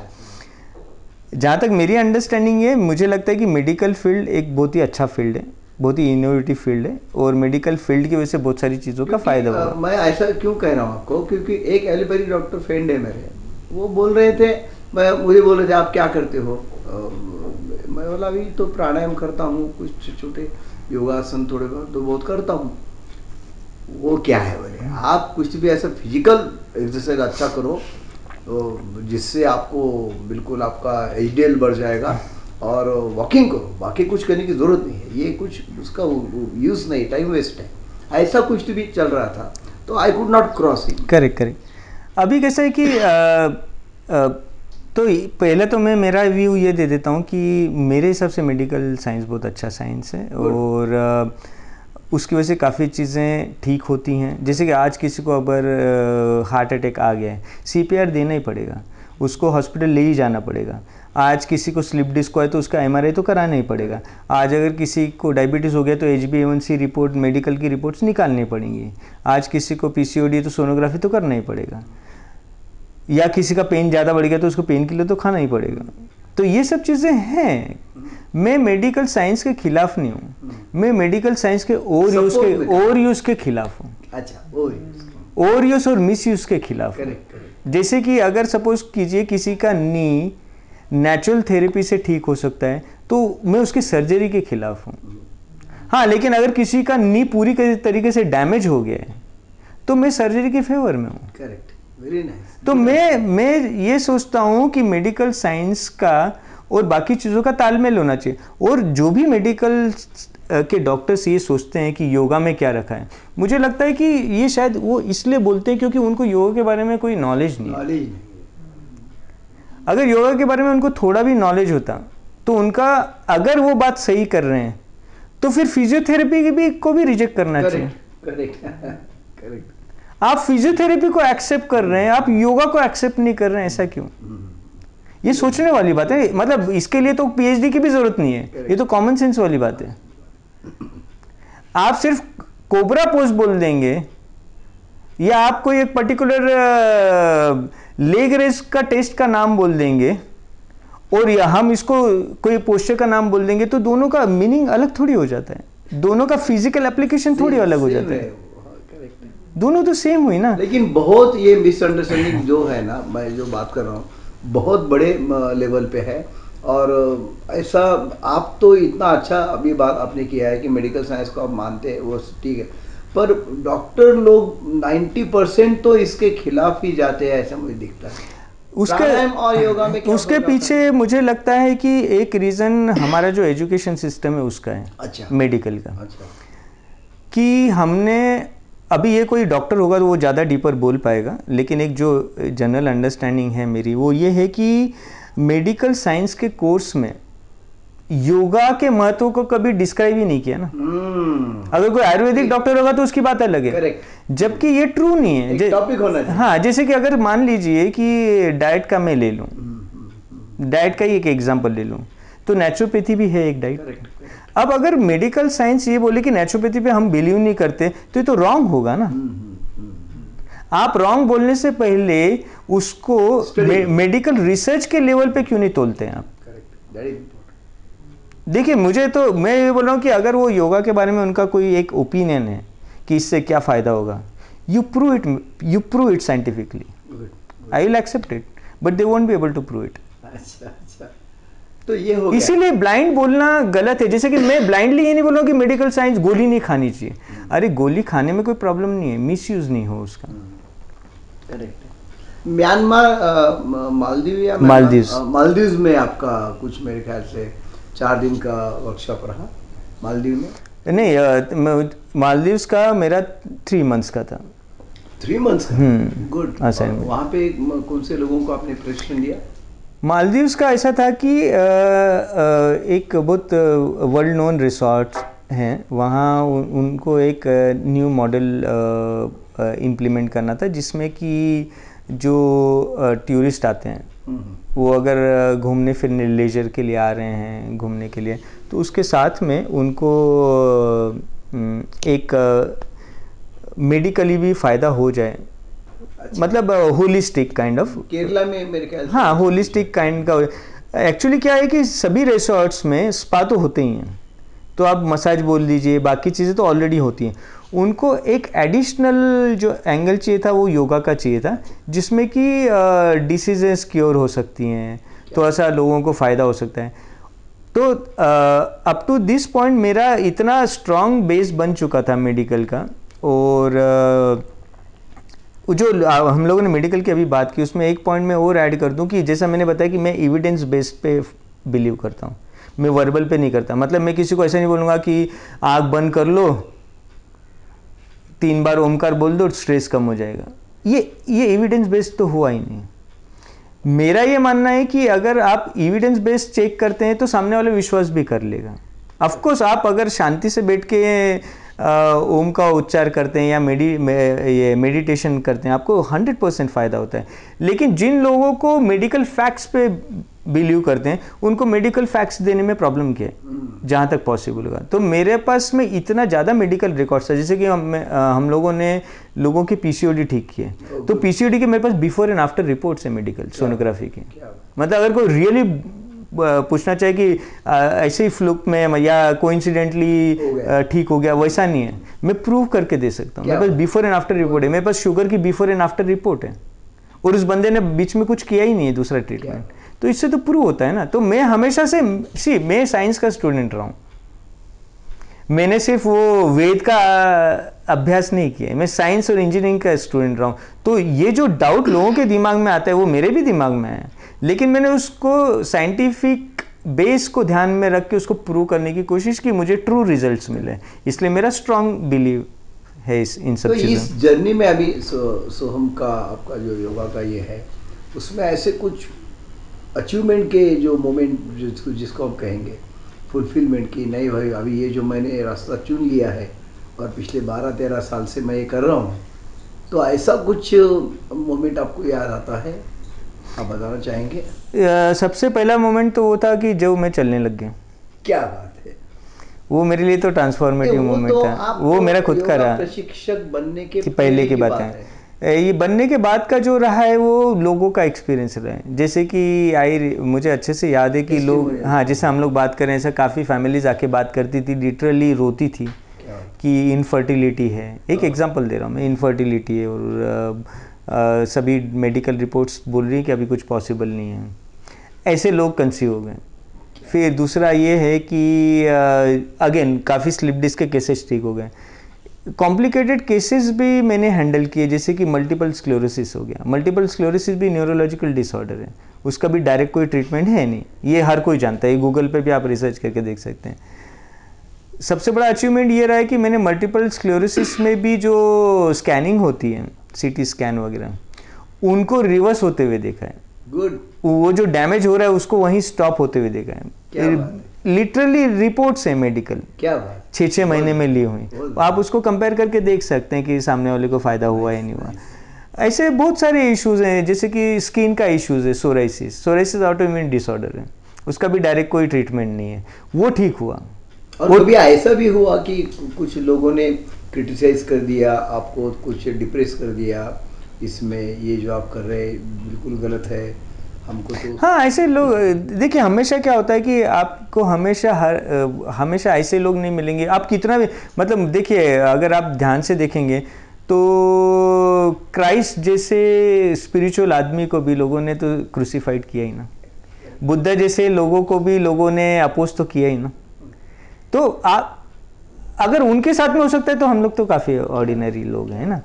जहाँ तक मेरी अंडरस्टैंडिंग है मुझे लगता है कि मेडिकल फ़ील्ड एक बहुत ही अच्छा फ़ील्ड है बहुत ही इनोवेटिव फ़ील्ड है और मेडिकल फ़ील्ड की वजह से बहुत सारी चीज़ों का फ़ायदा हुआ। मैं ऐसा क्यों कह रहा हूँ आपको? क्योंकि एक एलोपैथी डॉक्टर फ्रेंड है मेरे। वो बोल रहे थे, मैं मुझे बोल रहे थे, आप क्या करते हो? मैं बोला, अभी तो प्राणायाम करता हूँ, कुछ छोटे योगासन थोड़े बहुत तो बहुत करता हूँ। वो क्या है बोले? आप कुछ भी ऐसा फ़िज़िकल एक्सरसाइज अच्छा करो तो जिससे आपको बिल्कुल आपका एचडीएल बढ़ जाएगा और वॉकिंग करो। बाकी कुछ करने की ज़रूरत नहीं है। ये कुछ उसका यूज़ नहीं टाइम वेस्ट है। ऐसा कुछ भी चल रहा था तो I could not cross correct correct अभी कैसा है कि आ, आ, तो पहले तो मैं मेरा व्यू ये दे देता हूँ कि मेरे हिसाब से मेडिकल साइंस बहुत अच्छा साइंस है और उसकी वजह से काफ़ी चीज़ें ठीक होती हैं। जैसे कि आज किसी को अगर हार्ट अटैक आ गया है सीपीआर देना ही पड़ेगा उसको हॉस्पिटल ले ही जाना पड़ेगा। आज किसी को स्लिप डिस्क है तो उसका एम तो कराना ही पड़ेगा। आज अगर किसी को डायबिटीज़ हो गया तो एच बी रिपोर्ट मेडिकल की रिपोर्ट्स निकालनी पड़ेंगी। आज किसी को पीसीओडी है तो सोनोग्राफी तो करना ही पड़ेगा। या किसी का पेन ज़्यादा बढ़ गया तो उसको पेन किलर तो खाना ही पड़ेगा। तो ये सब चीज़ें हैं। मैं मेडिकल साइंस के खिलाफ नहीं हूँ। मैं मेडिकल साइंस के ओवर यूज़ के ओवर यूज़ के खिलाफ हूँ। अच्छा और यूज़ और मिस यूज़ के खिलाफ हूँ। जैसे कि अगर सपोज़ कीजिए किसी का नी नेचुरल थेरेपी से ठीक हो सकता है तो मैं उसकी सर्जरी के खिलाफ हूँ। हाँ लेकिन अगर किसी का नी पूरी तरीके से डैमेज हो गया है तो मैं सर्जरी के फेवर में हूँ। करेक्ट वेरी नाइस तो मैं मैं ये सोचता हूँ कि मेडिकल साइंस का और बाकी चीज़ों का तालमेल होना चाहिए। और जो भी मेडिकल के डॉक्टर्स ये सोचते हैं कि योगा में क्या रखा है मुझे लगता है कि ये शायद वो इसलिए बोलते हैं क्योंकि उनको योगा के बारे में कोई नॉलेज नहीं है। नॉलेज नहीं। अगर योगा के बारे में उनको थोड़ा भी नॉलेज होता तो उनका अगर वो बात सही कर रहे हैं तो फिर फिजियोथेरेपी की भी को भी रिजेक्ट करना चाहिए। करेक्ट करेक्ट करेक्ट आप फिजियोथेरेपी को एक्सेप्ट कर रहे हैं आप योगा को एक्सेप्ट नहीं कर रहे हैं ऐसा क्यों? ये सोचने वाली बात है मतलब इसके लिए तो पीएचडी की भी ज़रूरत नहीं है ये तो कॉमन सेंस वाली बात है। आप सिर्फ़ कोबरा पोज बोल देंगे या आप कोई एक पर्टिकुलर लेग रेस का टेस्ट का नाम बोल देंगे और या हम इसको कोई पोस्टर का नाम बोल देंगे तो दोनों का मीनिंग अलग थोड़ी हो जाता है। दोनों का फ़िज़िकल एप्लीकेशन थोड़ी अलग हो जाता है। है। दोनों तो सेम हुई ना? लेकिन बहुत ये मिसअंडरस्टैंडिंग जो है ना मैं जो बात कर रहा हूँ बहुत बड़े लेवल पे है। और ऐसा आप तो इतना अच्छा अभी बात आपने किया है कि मेडिकल साइंस को आप मानते हैं वो ठीक है। पर डॉक्टर लोग 90 परसेंट तो इसके खिलाफ ही जाते हैं ऐसा मुझे दिखता है। प्राणायाम और योगा में उसके उसके? पीछे मुझे लगता है कि एक रीज़न हमारा जो एजुकेशन सिस्टम है उसका है अच्छा। मेडिकल का। अच्छा। कि हमने अभी ये कोई डॉक्टर होगा तो वो ज़्यादा डीपर बोल पाएगा लेकिन एक जो जनरल अंडरस्टैंडिंग है मेरी वो ये है कि मेडिकल साइंस के कोर्स में योगा के महत्व को कभी डिस्क्राइब ही नहीं किया ना। हम्म। अगर कोई आयुर्वेदिक डॉक्टर होगा तो उसकी बात अलग है। जबकि ये ट्रू नहीं है। टॉपिक होना चाहिए। हाँ जैसे कि अगर मान लीजिए कि डाइट का मैं ले लूँ। डाइट का ही एक एग्जांपल ले लूँ। तो नेचुरोपैथी भी है एक डाइट अब अगर मेडिकल साइंस ये बोले कि नेचुरोपैथी पे हम बिलीव नहीं करते तो ये तो रॉन्ग होगा ना। आप रॉन्ग बोलने से पहले उसको मे, मेडिकल रिसर्च के लेवल पे क्यों नहीं तोलते हैं आप करेक्ट दैट इज़ इम्पोर्टेंट देखिए मुझे तो मैं ये बोल रहा हूँ कि अगर वो योगा के बारे में उनका कोई एक ओपिनियन है कि इससे क्या फ़ायदा होगा you prove it you prove it scientifically I will accept it but they won't be able to prove it अच्छा अच्छा। तो ये हो इसीलिए ब्लाइंड बोलना गलत है। जैसे कि मैं ब्लाइंडली ये नहीं बोल रहा हूँ कि मेडिकल साइंस गोली नहीं खानी चाहिए। अरे गोली खाने में कोई प्रॉब्लम नहीं है मिस यूज़ नहीं हो उसका। करेक्ट म्यांमार मालदीव या। अ, मालदीव्स में आपका कुछ मेरे ख्याल से चार दिन का वर्कशॉप रहा मालदीव में? नहीं मैं- मालदीव्स का मेरा थ्री मंथ्स का था। थ्री मंथ्स का? हम्म, गुड वहाँ पे कौन से लोगों को आपने प्रशिक्षण दिया? मालदीव्स का ऐसा था कि अ, अ, एक बहुत वर्ल्ड नोन रिसोर्ट हैं। वहाँ उन, उनको एक न्यू मॉडल इम्प्लीमेंट करना था जिसमें कि जो टूरिस्ट आते हैं हम्म, वो अगर घूमने फिरने लेजर के लिए आ रहे हैं घूमने के लिए तो उसके साथ में उनको एक मेडिकली भी फ़ायदा हो जाए। अच्छा। मतलब होलिस्टिक काइंड ऑफ़ केरला में मेरे ख्याल हाँ होलिस्टिक काइंड का। एक्चुअली क्या है कि सभी रिसोर्ट्स में स्पा तो होते ही हैं। तो आप मसाज बोल दीजिए बाकी चीज़ें तो ऑलरेडी होती हैं। उनको एक एडिशनल जो एंगल चाहिए था, वो योगा का चाहिए था, जिसमें कि डिसीजेस क्योर हो सकती हैं थोड़ा सा लोगों को फ़ायदा हो सकता है। तो अप टू दिस पॉइंट मेरा इतना स्ट्रांग बेस बन चुका था मेडिकल का, और वो जो हम लोगों ने मेडिकल की अभी बात की, उसमें एक पॉइंट मैं और ऐड कर दूँ कि जैसा मैंने बताया कि मैं एविडेंस बेस्ड पे बिलीव करता हूँ। मैं वर्बल पे नहीं करता। मतलब मैं किसी को ऐसा नहीं बोलूँगा कि आग बंद कर लो तीन बार ओमकार बोल दो स्ट्रेस कम हो जाएगा। ये ये एविडेंस बेस्ड तो हुआ ही नहीं। मेरा ये मानना है कि अगर आप एविडेंस बेस्ड चेक करते हैं तो सामने वाले विश्वास भी कर लेगा। ऑफ़ कोर्स आप अगर शांति से बैठ के ओम का उच्चार करते हैं या मेडि मे, ये मेडिटेशन करते हैं आपको 100 परसेंट फ़ायदा होता है। लेकिन जिन लोगों को मेडिकल फैक्ट्स पे बिलीव करते हैं उनको मेडिकल फैक्ट्स देने में प्रॉब्लम क्या है? जहाँ तक पॉसिबल होगा। तो मेरे पास में इतना ज़्यादा मेडिकल रिकॉर्ड्स है जैसे कि हम हम लोगों ने लोगों के पीसीओडी ठीक किए तो पीसीओडी के मेरे पास बिफोर एंड आफ्टर रिपोर्ट्स है मेडिकल सोनोग्राफी के। मतलब अगर कोई रियली पूछना चाहे कि ऐसे ही फ्लुक में या हो कोइंसिडेंटली ठीक हो गया वैसा नहीं है। मैं प्रूव करके दे सकता हूँ। मेरे पास बिफोर एंड आफ्टर रिपोर्ट है। मेरे पास शुगर की बिफोर एंड आफ्टर रिपोर्ट है। और उस बंदे ने बीच में कुछ किया ही नहीं है दूसरा ट्रीटमेंट तो इससे तो प्रूव होता है ना। तो मैं हमेशा से सी मैं साइंस का स्टूडेंट रहा हूँ। मैंने सिर्फ़ वो वेद का अभ्यास नहीं किया मैं साइंस और इंजीनियरिंग का स्टूडेंट रहा हूँ। तो ये जो डाउट लोगों के दिमाग में आता है वो मेरे भी दिमाग में है। लेकिन मैंने उसको साइंटिफिक बेस को ध्यान में रख के उसको प्रूव करने की कोशिश की मुझे ट्रू रिजल्ट्स मिले। इसलिए मेरा स्ट्रांग बिलीव है इस इन तो सब चीज़ों इस जर्नी में अभी सो, सोहम का आपका जो योगा का ये है उसमें ऐसे कुछ अचीवमेंट के जो मोमेंट जिसको जिसको आप कहेंगे फुलफिलमेंट की नहीं भाई अभी ये जो मैंने रास्ता चुन लिया है और पिछले बारह तेरह साल से मैं ये कर रहा हूँ तो ऐसा कुछ मोमेंट आपको याद आता है? आप बताना चाहेंगे? सबसे पहला मोमेंट तो वो था कि जब मैं चलने लग गया। क्या बात वो मेरे लिए तो ट्रांसफॉर्मेटिव मोमेंट तो था वो मेरा खुद का रहा। प्रशिक्षक बनने के पहले की बात है। ये बनने के बाद का जो रहा है वो लोगों का एक्सपीरियंस रहा है। जैसे कि आई मुझे अच्छे से याद है कि लोग हाँ जैसे हम लोग बात करें ऐसा काफ़ी फैमिलीज़ आके बात करती थी लिटरली रोती थी कि इनफर्टिलिटी है। एक एग्जांपल दे रहा हूँ मैं इनफर्टिलिटी है और आ, आ, सभी मेडिकल रिपोर्ट्स बोल रही हैं कि अभी कुछ पॉसिबल नहीं है। ऐसे लोग कंसीव हो गए। फिर दूसरा ये है कि अगेन काफ़ी स्लिप डिस्क के केसेस ठीक हो गए। कॉम्प्लिकेटेड केसेस भी मैंने हैंडल किए जैसे कि मल्टीपल स्क्लोरोसिस हो गया। मल्टीपल स्क्लोरोसिस भी न्यूरोलॉजिकल डिसऑर्डर है। उसका भी डायरेक्ट कोई ट्रीटमेंट है नहीं। ये हर कोई जानता है। गूगल पे भी आप रिसर्च करके देख सकते हैं। सबसे बड़ा अचीवमेंट ये रहा है कि मैंने मल्टीपल स्क्लोरोसिस में भी जो स्कैनिंग होती है सीटी स्कैन वगैरह उनको रिवर्स होते हुए देखा है। गुड वो जो डैमेज हो रहा है उसको वहीं स्टॉप होते हुए देखा है। लिटरली रिपोर्ट्स है? मेडिकल क्या बात छः छः महीने में ली हुई। आप उसको कंपेयर करके देख सकते हैं कि सामने वाले को फ़ायदा हुआ या नहीं हुआ। ऐसे बहुत सारे इश्यूज़ हैं जैसे कि स्किन का इश्यूज़ है सोराइसिस सोराइसिस ऑटोइम्यून डिसऑर्डर है। उसका भी डायरेक्ट कोई ट्रीटमेंट नहीं है। वो ठीक हुआ। और कभी ऐसा भी हुआ कि कुछ लोगों ने क्रिटिसाइज कर दिया आपको कुछ डिप्रेस कर दिया इसमें ये जो आप कर रहे बिल्कुल गलत है। तो हाँ ऐसे लोग, देखिए, हमेशा क्या होता है कि आपको हमेशा हर, हमेशा ऐसे लोग नहीं मिलेंगे। आप कितना भी मतलब देखिए, अगर आप ध्यान से देखेंगे तो क्राइस्ट जैसे स्पिरिचुअल आदमी को भी लोगों ने तो क्रूसीफाइड किया ही ना। बुद्धा जैसे लोगों को भी लोगों ने अपोज तो किया ही ना। तो आप अगर उनके साथ में हो सकता है तो हम लोग तो काफ़ी ऑर्डिनरी लोग हैं ना?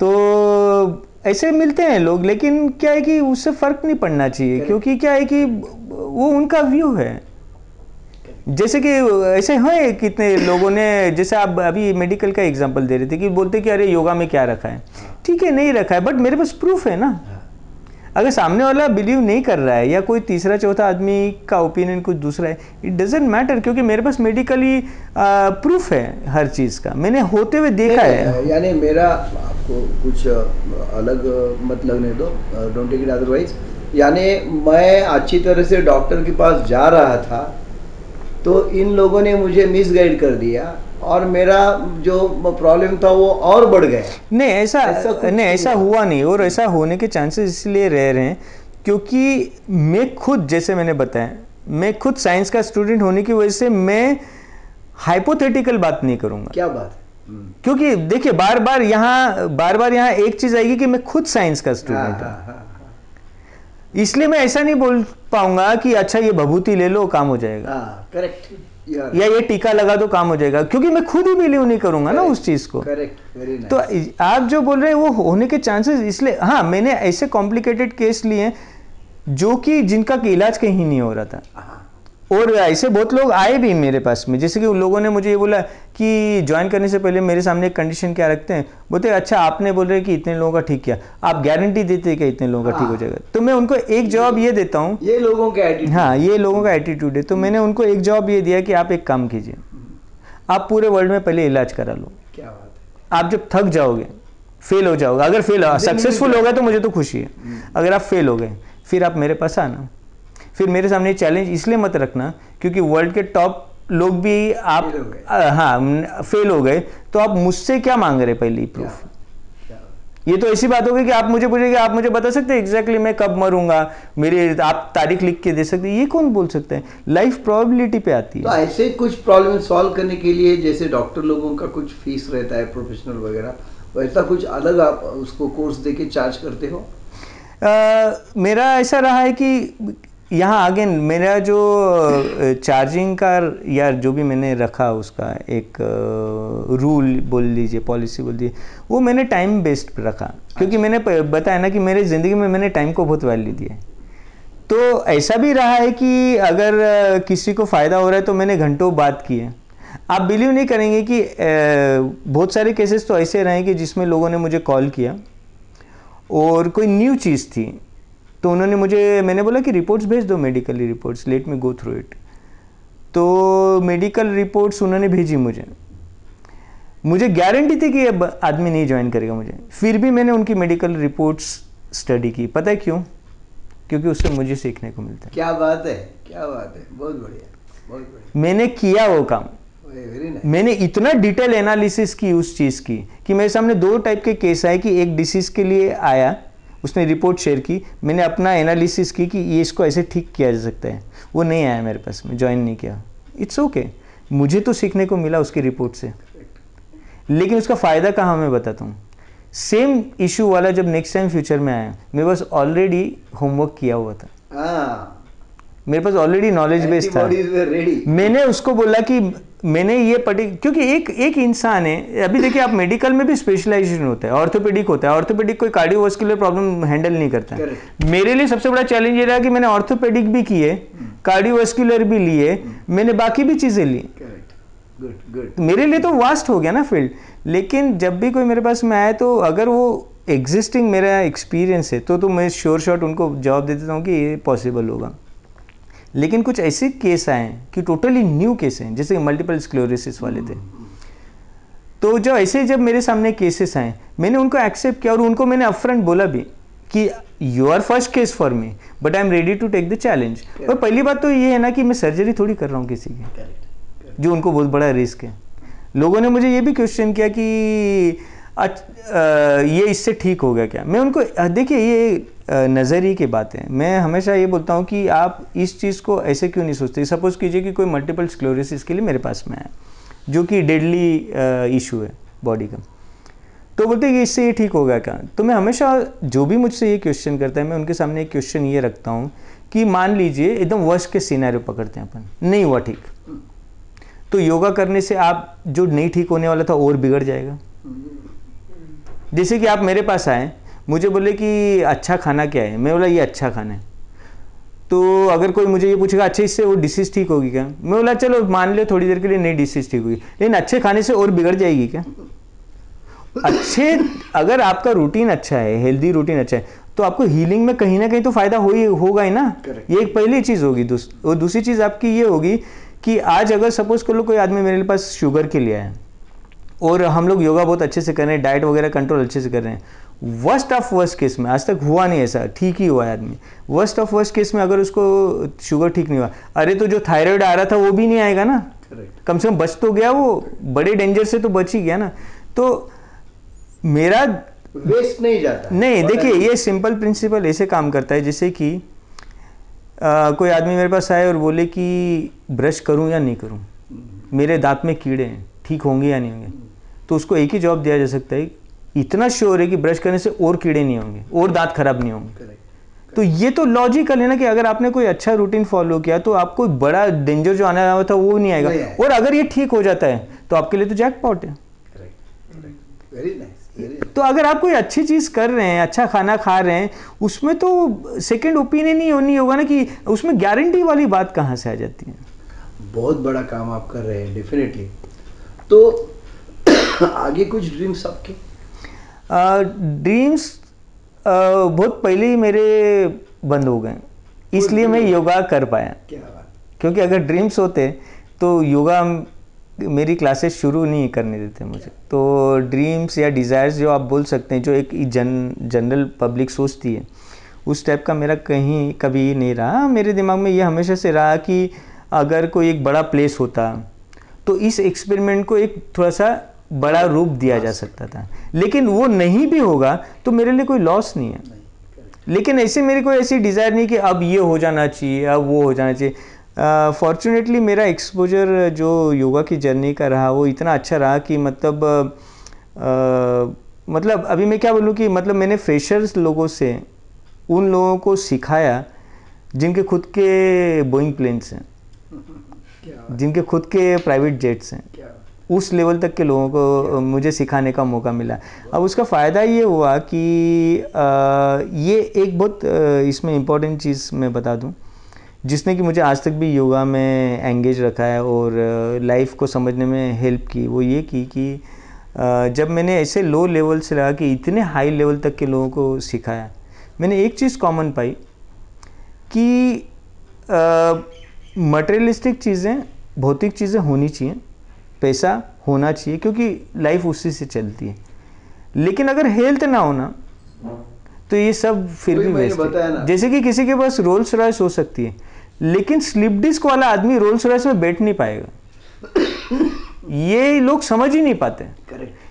तो ऐसे मिलते हैं लोग लेकिन क्या है कि उससे फ़र्क नहीं पड़ना चाहिए क्योंकि क्या है कि वो उनका व्यू है। जैसे कि ऐसे हैं कितने लोगों ने जैसे आप अभी मेडिकल का एग्जांपल दे रहे थे कि बोलते कि अरे योगा में क्या रखा है? ठीक है नहीं रखा है बट मेरे पास प्रूफ है ना। अगर सामने वाला बिलीव नहीं कर रहा है या कोई तीसरा चौथा आदमी का ओपिनियन कुछ दूसरा है इट डजेंट मैटर क्योंकि मेरे पास मेडिकली प्रूफ है हर चीज़ का। मैंने होते हुए देखा है। यानी मेरा आपको कुछ अलग मत लगने दो डोंट टेक इट अदरवाइज़ यानी मैं अच्छी तरह से डॉक्टर के पास जा रहा था तो इन लोगों ने मुझे मिसगाइड कर दिया। और मेरा जो प्रॉब्लम था वो और बढ़ गया। नहीं ऐसा, ऐसा नहीं ऐसा हुआ नहीं और ऐसा होने के चांसेस इसलिए रह रहे हैं क्योंकि मैं खुद जैसे मैंने बताया मैं खुद साइंस का स्टूडेंट होने की वजह से मैं हाइपोथेटिकल बात नहीं करूँगा। क्या बात हम्म। क्योंकि देखिए बार बार यहाँ बार बार यहाँ एक चीज़ आएगी कि मैं खुद साइंस का स्टूडेंट हूँ। हाँ, हाँ, हाँ, इसलिए मैं ऐसा नहीं बोल पाऊँगा कि अच्छा ये भभूति ले लो काम हो जाएगा। करेक्ट या ये टीका लगा दो काम हो जाएगा क्योंकि मैं खुद ही बिलीव नहीं करूँगा ना उस चीज़ को। Nice. तो आप जो बोल रहे हैं वो होने के चांसेस इसलिए हाँ मैंने ऐसे कॉम्प्लिकेटेड केस लिए जो कि जिनका इलाज कहीं नहीं हो रहा था। हाँ। और ऐसे बहुत लोग आए भी मेरे पास में। जैसे कि उन लोगों ने मुझे ये बोला कि ज्वाइन करने से पहले मेरे सामने कंडीशन क्या रखते हैं? बोलते अच्छा आपने बोल रहे कि इतने लोगों का ठीक किया। आप गारंटी देते हैं कि इतने लोगों का ठीक हो हाँ। जाएगा। तो मैं उनको एक जवाब ये देता हूँ। ये लोगों का एटीट्यूड हाँ ये लोगों का एटीट्यूड है। तो मैंने उनको एक जवाब ये दिया कि आप एक काम कीजिए। आप पूरे वर्ल्ड में पहले इलाज करा लो। क्या बात है। आप जब थक जाओगे फेल हो जाओगे। अगर फेल सक्सेसफुल हो गए तो मुझे तो खुशी है। हम्म। अगर आप फेल हो गए फिर आप मेरे पास आना। फिर मेरे सामने चैलेंज इसलिए मत रखना क्योंकि वर्ल्ड के टॉप लोग भी आप हाँ फेल हो गए तो आप मुझसे क्या मांग रहे पहले प्रूफ ये तो ऐसी बात होगी कि आप मुझे पूछेंगे आप मुझे बता सकते हैं एग्जैक्टली मैं कब मरूँगा मेरे आप तारीख लिख के दे सकते हैं ये कौन बोल सकते हैं? लाइफ प्रोबेबिलिटी पे आती है। तो ऐसे कुछ प्रॉब्लम सॉल्व करने के लिए जैसे डॉक्टर लोगों का कुछ फ़ीस रहता है प्रोफेशनल वगैरह वैसा कुछ अलग आप उसको कोर्स दे के चार्ज करते हो? आ, मेरा ऐसा रहा है कि यहाँ अगेन मेरा जो चार्जिंग का या जो भी मैंने रखा उसका एक रूल बोल लीजिए पॉलिसी बोल दीजिए वो मैंने टाइम बेस्ड पर रखा। क्योंकि मैंने बताया ना कि मेरे ज़िंदगी में मैंने टाइम को बहुत वैल्यू दिया है। तो ऐसा भी रहा है कि अगर किसी को फ़ायदा हो रहा है तो मैंने घंटों बात की है। आप बिलीव नहीं करेंगे कि बहुत सारे केसेस तो ऐसे रहे कि जिसमें लोगों ने मुझे कॉल किया। और कोई न्यू चीज़ थी। तो उन्होंने मुझे मैंने बोला कि रिपोर्ट्स भेज दो medical reports let me go through it तो मेडिकल रिपोर्ट्स उन्होंने भेजी मुझे। मुझे गारंटी थी कि अब आदमी नहीं ज्वाइन करेगा मुझे। फिर भी मैंने उनकी मेडिकल रिपोर्ट्स स्टडी की। पता है क्यों? क्योंकि उससे मुझे सीखने को मिलता है। क्या बात है? क्या बात है? बहुत बढ़िया बहुत बढ़िया। मैंने किया वो काम. मैंने इतना डिटेल एनालिसिस की उस चीज़ की कि मेरे सामने दो टाइप के केस आए कि एक डिसीज के लिए आया उसने रिपोर्ट शेयर की। मैंने अपना एनालिसिस की कि ये इसको ऐसे ठीक किया जा सकता है। वो नहीं आया मेरे पास में ज्वाइन नहीं किया। It's okay okay. मुझे तो सीखने को मिला उसकी रिपोर्ट से। लेकिन उसका फ़ायदा कहाँ मैं बताता हूँ? सेम इशू वाला जब नेक्स्ट टाइम फ्यूचर में आया मेरे पास ऑलरेडी होमवर्क किया हुआ था। हाँ। मेरे पास ऑलरेडी नॉलेज बेस था. मैंने उसको बोला कि मैंने ये पढ़ी क्योंकि एक एक इंसान है अभी देखिए आप मेडिकल में भी स्पेशलाइजेशन होता है ऑर्थोपेडिक होता है ऑर्थोपेडिक कोई कार्डियोवास्कुलर प्रॉब्लम हैंडल नहीं करता। है मेरे लिए सबसे बड़ा चैलेंज ये रहा कि मैंने ऑर्थोपेडिक भी किए कार्डियोवास्कुलर भी लिए मैंने बाकी भी चीज़ें ली। Correct. Good, good. मेरे लिए तो वास्ट हो गया ना फ़ील्ड लेकिन जब भी कोई मेरे पास में आए तो अगर वो एग्जिस्टिंग मेरा एक्सपीरियंस है तो तो मैं श्योर शॉट उनको जवाब दे देता हूँ कि ये पॉसिबल होगा। लेकिन कुछ ऐसे केस आए कि टोटली न्यू केस हैं जैसे मल्टीपल स्क्लोरोसिस वाले थे। तो जो ऐसे जब मेरे सामने केसेस आए मैंने उनको एक्सेप्ट किया और उनको मैंने अपफ्रंट बोला भी कि you are first case for me but I am ready to take the challenge और पहली बात तो ये है ना कि मैं सर्जरी थोड़ी कर रहा हूँ किसी की जो उनको बहुत बड़ा रिस्क है। लोगों ने मुझे ये भी क्वेश्चन किया कि ये इससे ठीक हो गया क्या? मैं उनको देखिए ये नज़रिए की बात मैं हमेशा ये बोलता हूँ कि आप इस चीज़ को ऐसे क्यों नहीं सोचते? सपोज़ कीजिए कि कोई मल्टीपल स्क्लोरोसिस के लिए मेरे पास में है जो कि डेडली इशू है बॉडी का। तो बोलते हैं कि इससे ये ठीक होगा क्या? तो मैं हमेशा जो भी मुझसे ये क्वेश्चन करता है, मैं उनके सामने एक क्वेश्चन ये रखता हूँ कि मान लीजिए एकदम वर्स्ट के सिनेरियो पकड़ते हैं अपन, नहीं हुआ ठीक। तो योगा करने से आप, जो नहीं ठीक होने वाला था, और बिगड़ जाएगा। जैसे कि आप मेरे पास आए मुझे बोले कि अच्छा खाना क्या है? मैं बोला ये अच्छा खाना है। तो अगर कोई मुझे ये पूछेगा अच्छे इससे वो डिसीज ठीक होगी क्या? मैं बोला चलो मान लो थोड़ी देर के लिए नहीं डिसीज ठीक होगी। लेकिन अच्छे खाने से और बिगड़ जाएगी क्या? अच्छे अगर आपका रूटीन अच्छा है हेल्दी रूटीन अच्छा है तो आपको हीलिंग में कहीं ना कहीं तो फ़ायदा हो ही होगा ही ना? Correct. ये एक पहली चीज़ होगी। दूस, और दूसरी चीज़ आपकी ये होगी कि आज अगर सपोज़ कर लो कोई आदमी मेरे पास शुगर के लिए आया और हम लोग योगा बहुत अच्छे से कर रहे हैं डाइट वगैरह कंट्रोल अच्छे से कर रहे हैं। वर्स्ट ऑफ़ वर्स्ट केस में आज तक हुआ नहीं ऐसा ठीक ही हुआ है आदमी। वर्स्ट ऑफ़ वर्स्ट केस में अगर उसको शुगर ठीक नहीं हुआ अरे तो जो थायराइड आ रहा था वो भी नहीं आएगा ना? कम से कम बच तो गया वो बड़े डेंजर से तो बच ही गया ना। तो मेरा वेस्ट नहीं जाता। नहीं देखिए ये सिंपल प्रिंसिपल ऐसे काम करता है जैसे कि आ, कोई आदमी मेरे पास आए और बोले कि ब्रश करूँ या नहीं करूँ? मेरे दांत में कीड़े हैं ठीक होंगे या नहीं होंगे? तो उसको एक ही जवाब दिया जा सकता है इतना श्योर है कि ब्रश करने से और कीड़े नहीं होंगे और दांत खराब नहीं होंगे Correct. तो ये तो लॉजिकल है ना कि अगर आपने कोई अच्छा रूटीन फॉलो किया तो आपको बड़ा डेंजर जो आने वाला था वो नहीं आएगा नहीं और अगर ये ठीक हो जाता है तो आपके लिए तो जैकपॉट है Correct. Correct. Very nice. Very nice. तो अगर आप कोई अच्छी चीज़ कर रहे हैं अच्छा खाना खा रहे हैं उसमें तो सेकंड ओपिनियन ही नहीं होगा ना कि उसमें गारंटी वाली बात कहाँ से आ जाती है बहुत बड़ा काम आप कर रहे हैं डेफिनेटली तो <laughs> आगे कुछ ड्रीम्स आपके? ड्रीम्स बहुत पहले ही मेरे बंद हो गए इसलिए मैं योगा कर पाया। क्या क्योंकि अगर ड्रीम्स होते तो योगा मेरी क्लासेस शुरू नहीं करने देते मुझे। तो ड्रीम्स या डिज़ायर्स जो आप बोल सकते हैं जो एक जन जनरल पब्लिक सोचती है उस टाइप का मेरा कहीं कभी नहीं रहा। मेरे दिमाग में ये हमेशा से रहा कि अगर कोई एक बड़ा प्लेस होता तो इस एक्सपेरिमेंट को एक थोड़ा सा बड़ा रूप दिया जा सकता था। लेकिन वो नहीं भी होगा तो मेरे लिए कोई लॉस नहीं है। लेकिन ऐसे मेरे को ऐसी डिज़ायर नहीं कि अब ये हो जाना चाहिए अब वो हो जाना चाहिए। फॉर्चुनेटली मेरा एक्सपोजर जो योगा की जर्नी का रहा वो इतना अच्छा रहा कि मतलब अ, मतलब अभी मैं क्या बोलूँ कि मतलब मैंने फ्रेशर्स लोगों से उन लोगों को सिखाया जिनके खुद के बोइंग प्लेन्स हैं। <laughs> जिनके खुद के प्राइवेट जेट्स हैं. उस लेवल तक के लोगों को मुझे सिखाने का मौका मिला। अब उसका फ़ायदा ये हुआ कि ये एक बहुत इसमें इम्पोर्टेंट चीज़ मैं बता दूँ जिसने कि मुझे आज तक भी योगा में एंगेज रखा है और लाइफ को समझने में हेल्प की वो ये की कि जब मैंने ऐसे लो लेवल से लगा कि इतने हाई लेवल तक के लोगों को सिखाया मैंने एक चीज़ कॉमन पाई कि मटेरियलिस्टिक चीज़ें भौतिक चीज़ें होनी चाहिए। पैसा होना चाहिए क्योंकि लाइफ उसी से चलती है। लेकिन अगर हेल्थ ना होना तो ये सब फिर भी वेस्ट है। जैसे कि किसी के पास रोल्स रॉयस हो सकती है लेकिन स्लिप डिस्क वाला आदमी रोल्स रॉयस में बैठ नहीं पाएगा। <coughs> ये लोग समझ ही नहीं पाते।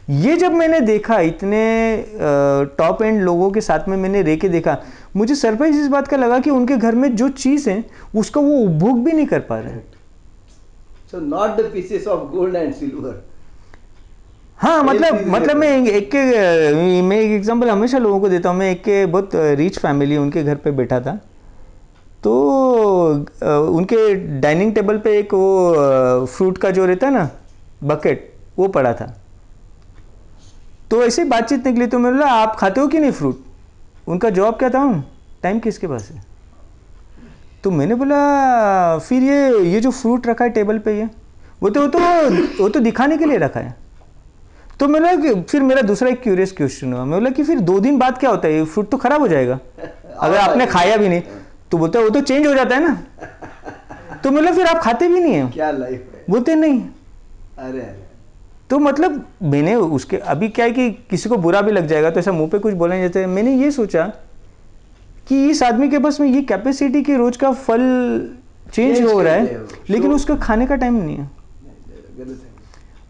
ये जब मैंने देखा इतने टॉप एंड लोगों के साथ में मैंने रह के देखा मुझे सरप्राइज़ इस बात का लगा कि उनके घर में जो चीज़ है उसका वो उपभोग भी नहीं कर पा रहे। So not the pieces of gold and silver हाँ मतलब मतलब मैं एक एक के मैं एक एग्जांपल हमेशा लोगों को देता हूँ। मैं एक के बहुत रिच फैमिली उनके घर पे बैठा था। तो उनके डाइनिंग टेबल पे एक वो फ्रूट का जो रहता है ना बकेट वो पड़ा था। तो ऐसे बातचीत निकली तो मैंने बोला आप खाते हो कि नहीं फ्रूट उनका जॉब क्या था? टाइम किसके पास है? तो मैंने बोला फिर ये ये जो फ्रूट रखा है टेबल पे ये वो तो वो तो वो तो दिखाने के लिए रखा है। तो मैंने कि फिर मेरा दूसरा एक क्यूरियस क्वेश्चन हुआ। मैं बोला कि फिर दो दिन बाद क्या होता है? ये फ्रूट तो खराब हो जाएगा। अगर आपने खाया भी नहीं तो बोलते वो तो चेंज हो जाता है ना। तो मतलब फिर आप खाते भी नहीं है। क्या लाइफ है? बोलते नहीं। अरे अरे। तो मतलब मैंने उसके अभी क्या है कि किसी को बुरा भी लग जाएगा तो ऐसा मुँह पे कुछ बोलने जैसे मैंने ये सोचा कि इस आदमी के पास में ये कैपेसिटी कि रोज का फल चेंज हो रहा है लेकिन उसका खाने का टाइम नहीं है।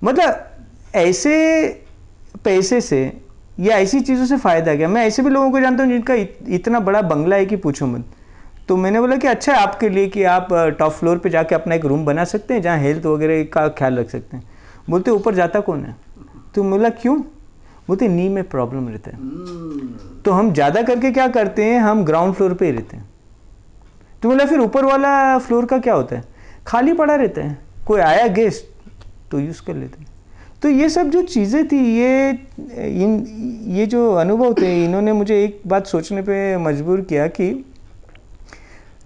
मतलब ऐसे पैसे से या ऐसी चीज़ों से फ़ायदा क्या? मैं ऐसे भी लोगों को जानता हूँ जिनका इतना बड़ा बंगला है कि पूछो मत। तो मैंने बोला कि अच्छा है आपके लिए कि आप टॉप फ्लोर पे जाके अपना एक रूम बना सकते हैं जहाँ हेल्थ वगैरह का ख्याल रख सकते हैं। बोलते ऊपर जाता कौन है? तो बोला क्यों? बोलते नी में प्रॉब्लम रहता है। हम्म, तो हम ज़्यादा करके क्या करते हैं? हम ग्राउंड फ्लोर पे ही रहते हैं। तो बोला फिर ऊपर वाला फ्लोर का क्या होता है? खाली पड़ा रहता है। कोई आया गेस्ट तो यूज़ कर लेते हैं। तो ये सब जो चीज़ें थी ये इन ये जो अनुभव थे इन्होंने मुझे एक बात सोचने पे मजबूर किया कि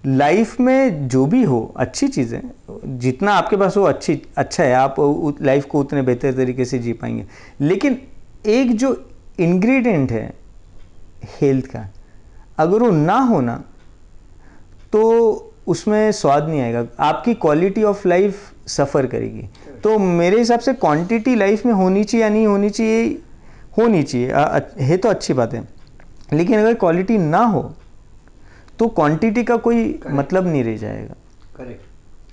लाइफ में जो भी हो अच्छी चीज़ें जितना आपके पास हो अच्छी अच्छा है आप लाइफ को उतने बेहतर तरीके से जी पाएँगे। लेकिन एक जो इंग्रेडिएंट है हेल्थ का अगर वो ना हो ना तो उसमें स्वाद नहीं आएगा। आपकी क्वालिटी ऑफ़ लाइफ सफ़र करेगी। तो मेरे हिसाब से क्वांटिटी लाइफ में होनी चाहिए या नहीं होनी चाहिए होनी चाहिए। है तो अच्छी बात है। लेकिन अगर क्वालिटी ना हो तो क्वांटिटी का कोई मतलब नहीं रह जाएगा। करेक्ट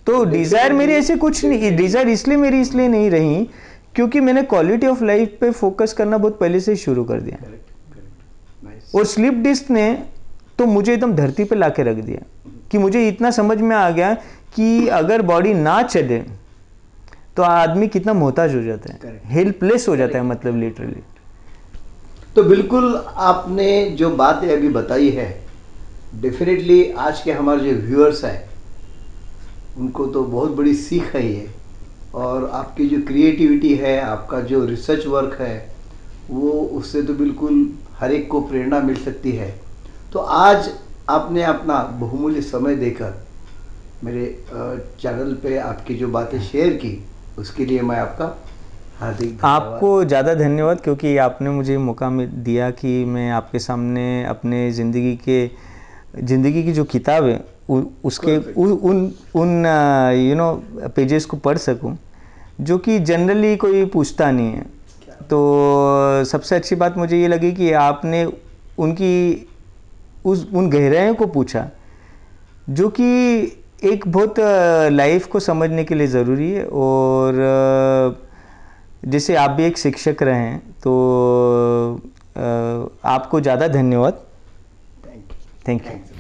तो डिज़ायर मेरी ऐसे कुछ नहीं डिज़ायर इसलिए मेरी इसलिए नहीं रही क्योंकि मैंने क्वालिटी ऑफ़ लाइफ पे फोकस करना बहुत पहले से ही शुरू कर दिया। और स्लिप डिस्क ने तो मुझे एकदम धरती पे ला के रख दिया कि मुझे इतना समझ में आ गया कि अगर बॉडी ना चले तो आदमी कितना मोहताज हो जाता है। हेल्पलेस हो जाता है मतलब लिटरली तो बिल्कुल आपने जो बात अभी बताई है डेफिनेटली आज के हमारे जो व्यूअर्स हैं उनको तो बहुत बड़ी सीख है। ये और आपकी जो क्रिएटिविटी है, आपका जो रिसर्च वर्क है, वो उससे तो बिल्कुल हर एक को प्रेरणा मिल सकती है। तो आज आपने अपना बहुमूल्य समय देकर मेरे चैनल पे आपकी जो बातें शेयर की, उसके लिए मैं आपका हार्दिक आपको ज़्यादा धन्यवाद, क्योंकि आपने मुझे मौका दिया कि मैं आपके सामने अपने ज़िंदगी के, ज़िंदगी की जो किताब है उ, उसके उ, उन उन यू नो पेजेस को पढ़ सकूँ जो कि जनरली कोई पूछता नहीं है। तो सबसे अच्छी बात मुझे ये लगी कि आपने उनकी उस उन गहराइयों को पूछा जो कि एक बहुत लाइफ को समझने के लिए ज़रूरी है। और जैसे आप भी एक शिक्षक रहे हैं तो आपको ज़्यादा धन्यवाद। Thank you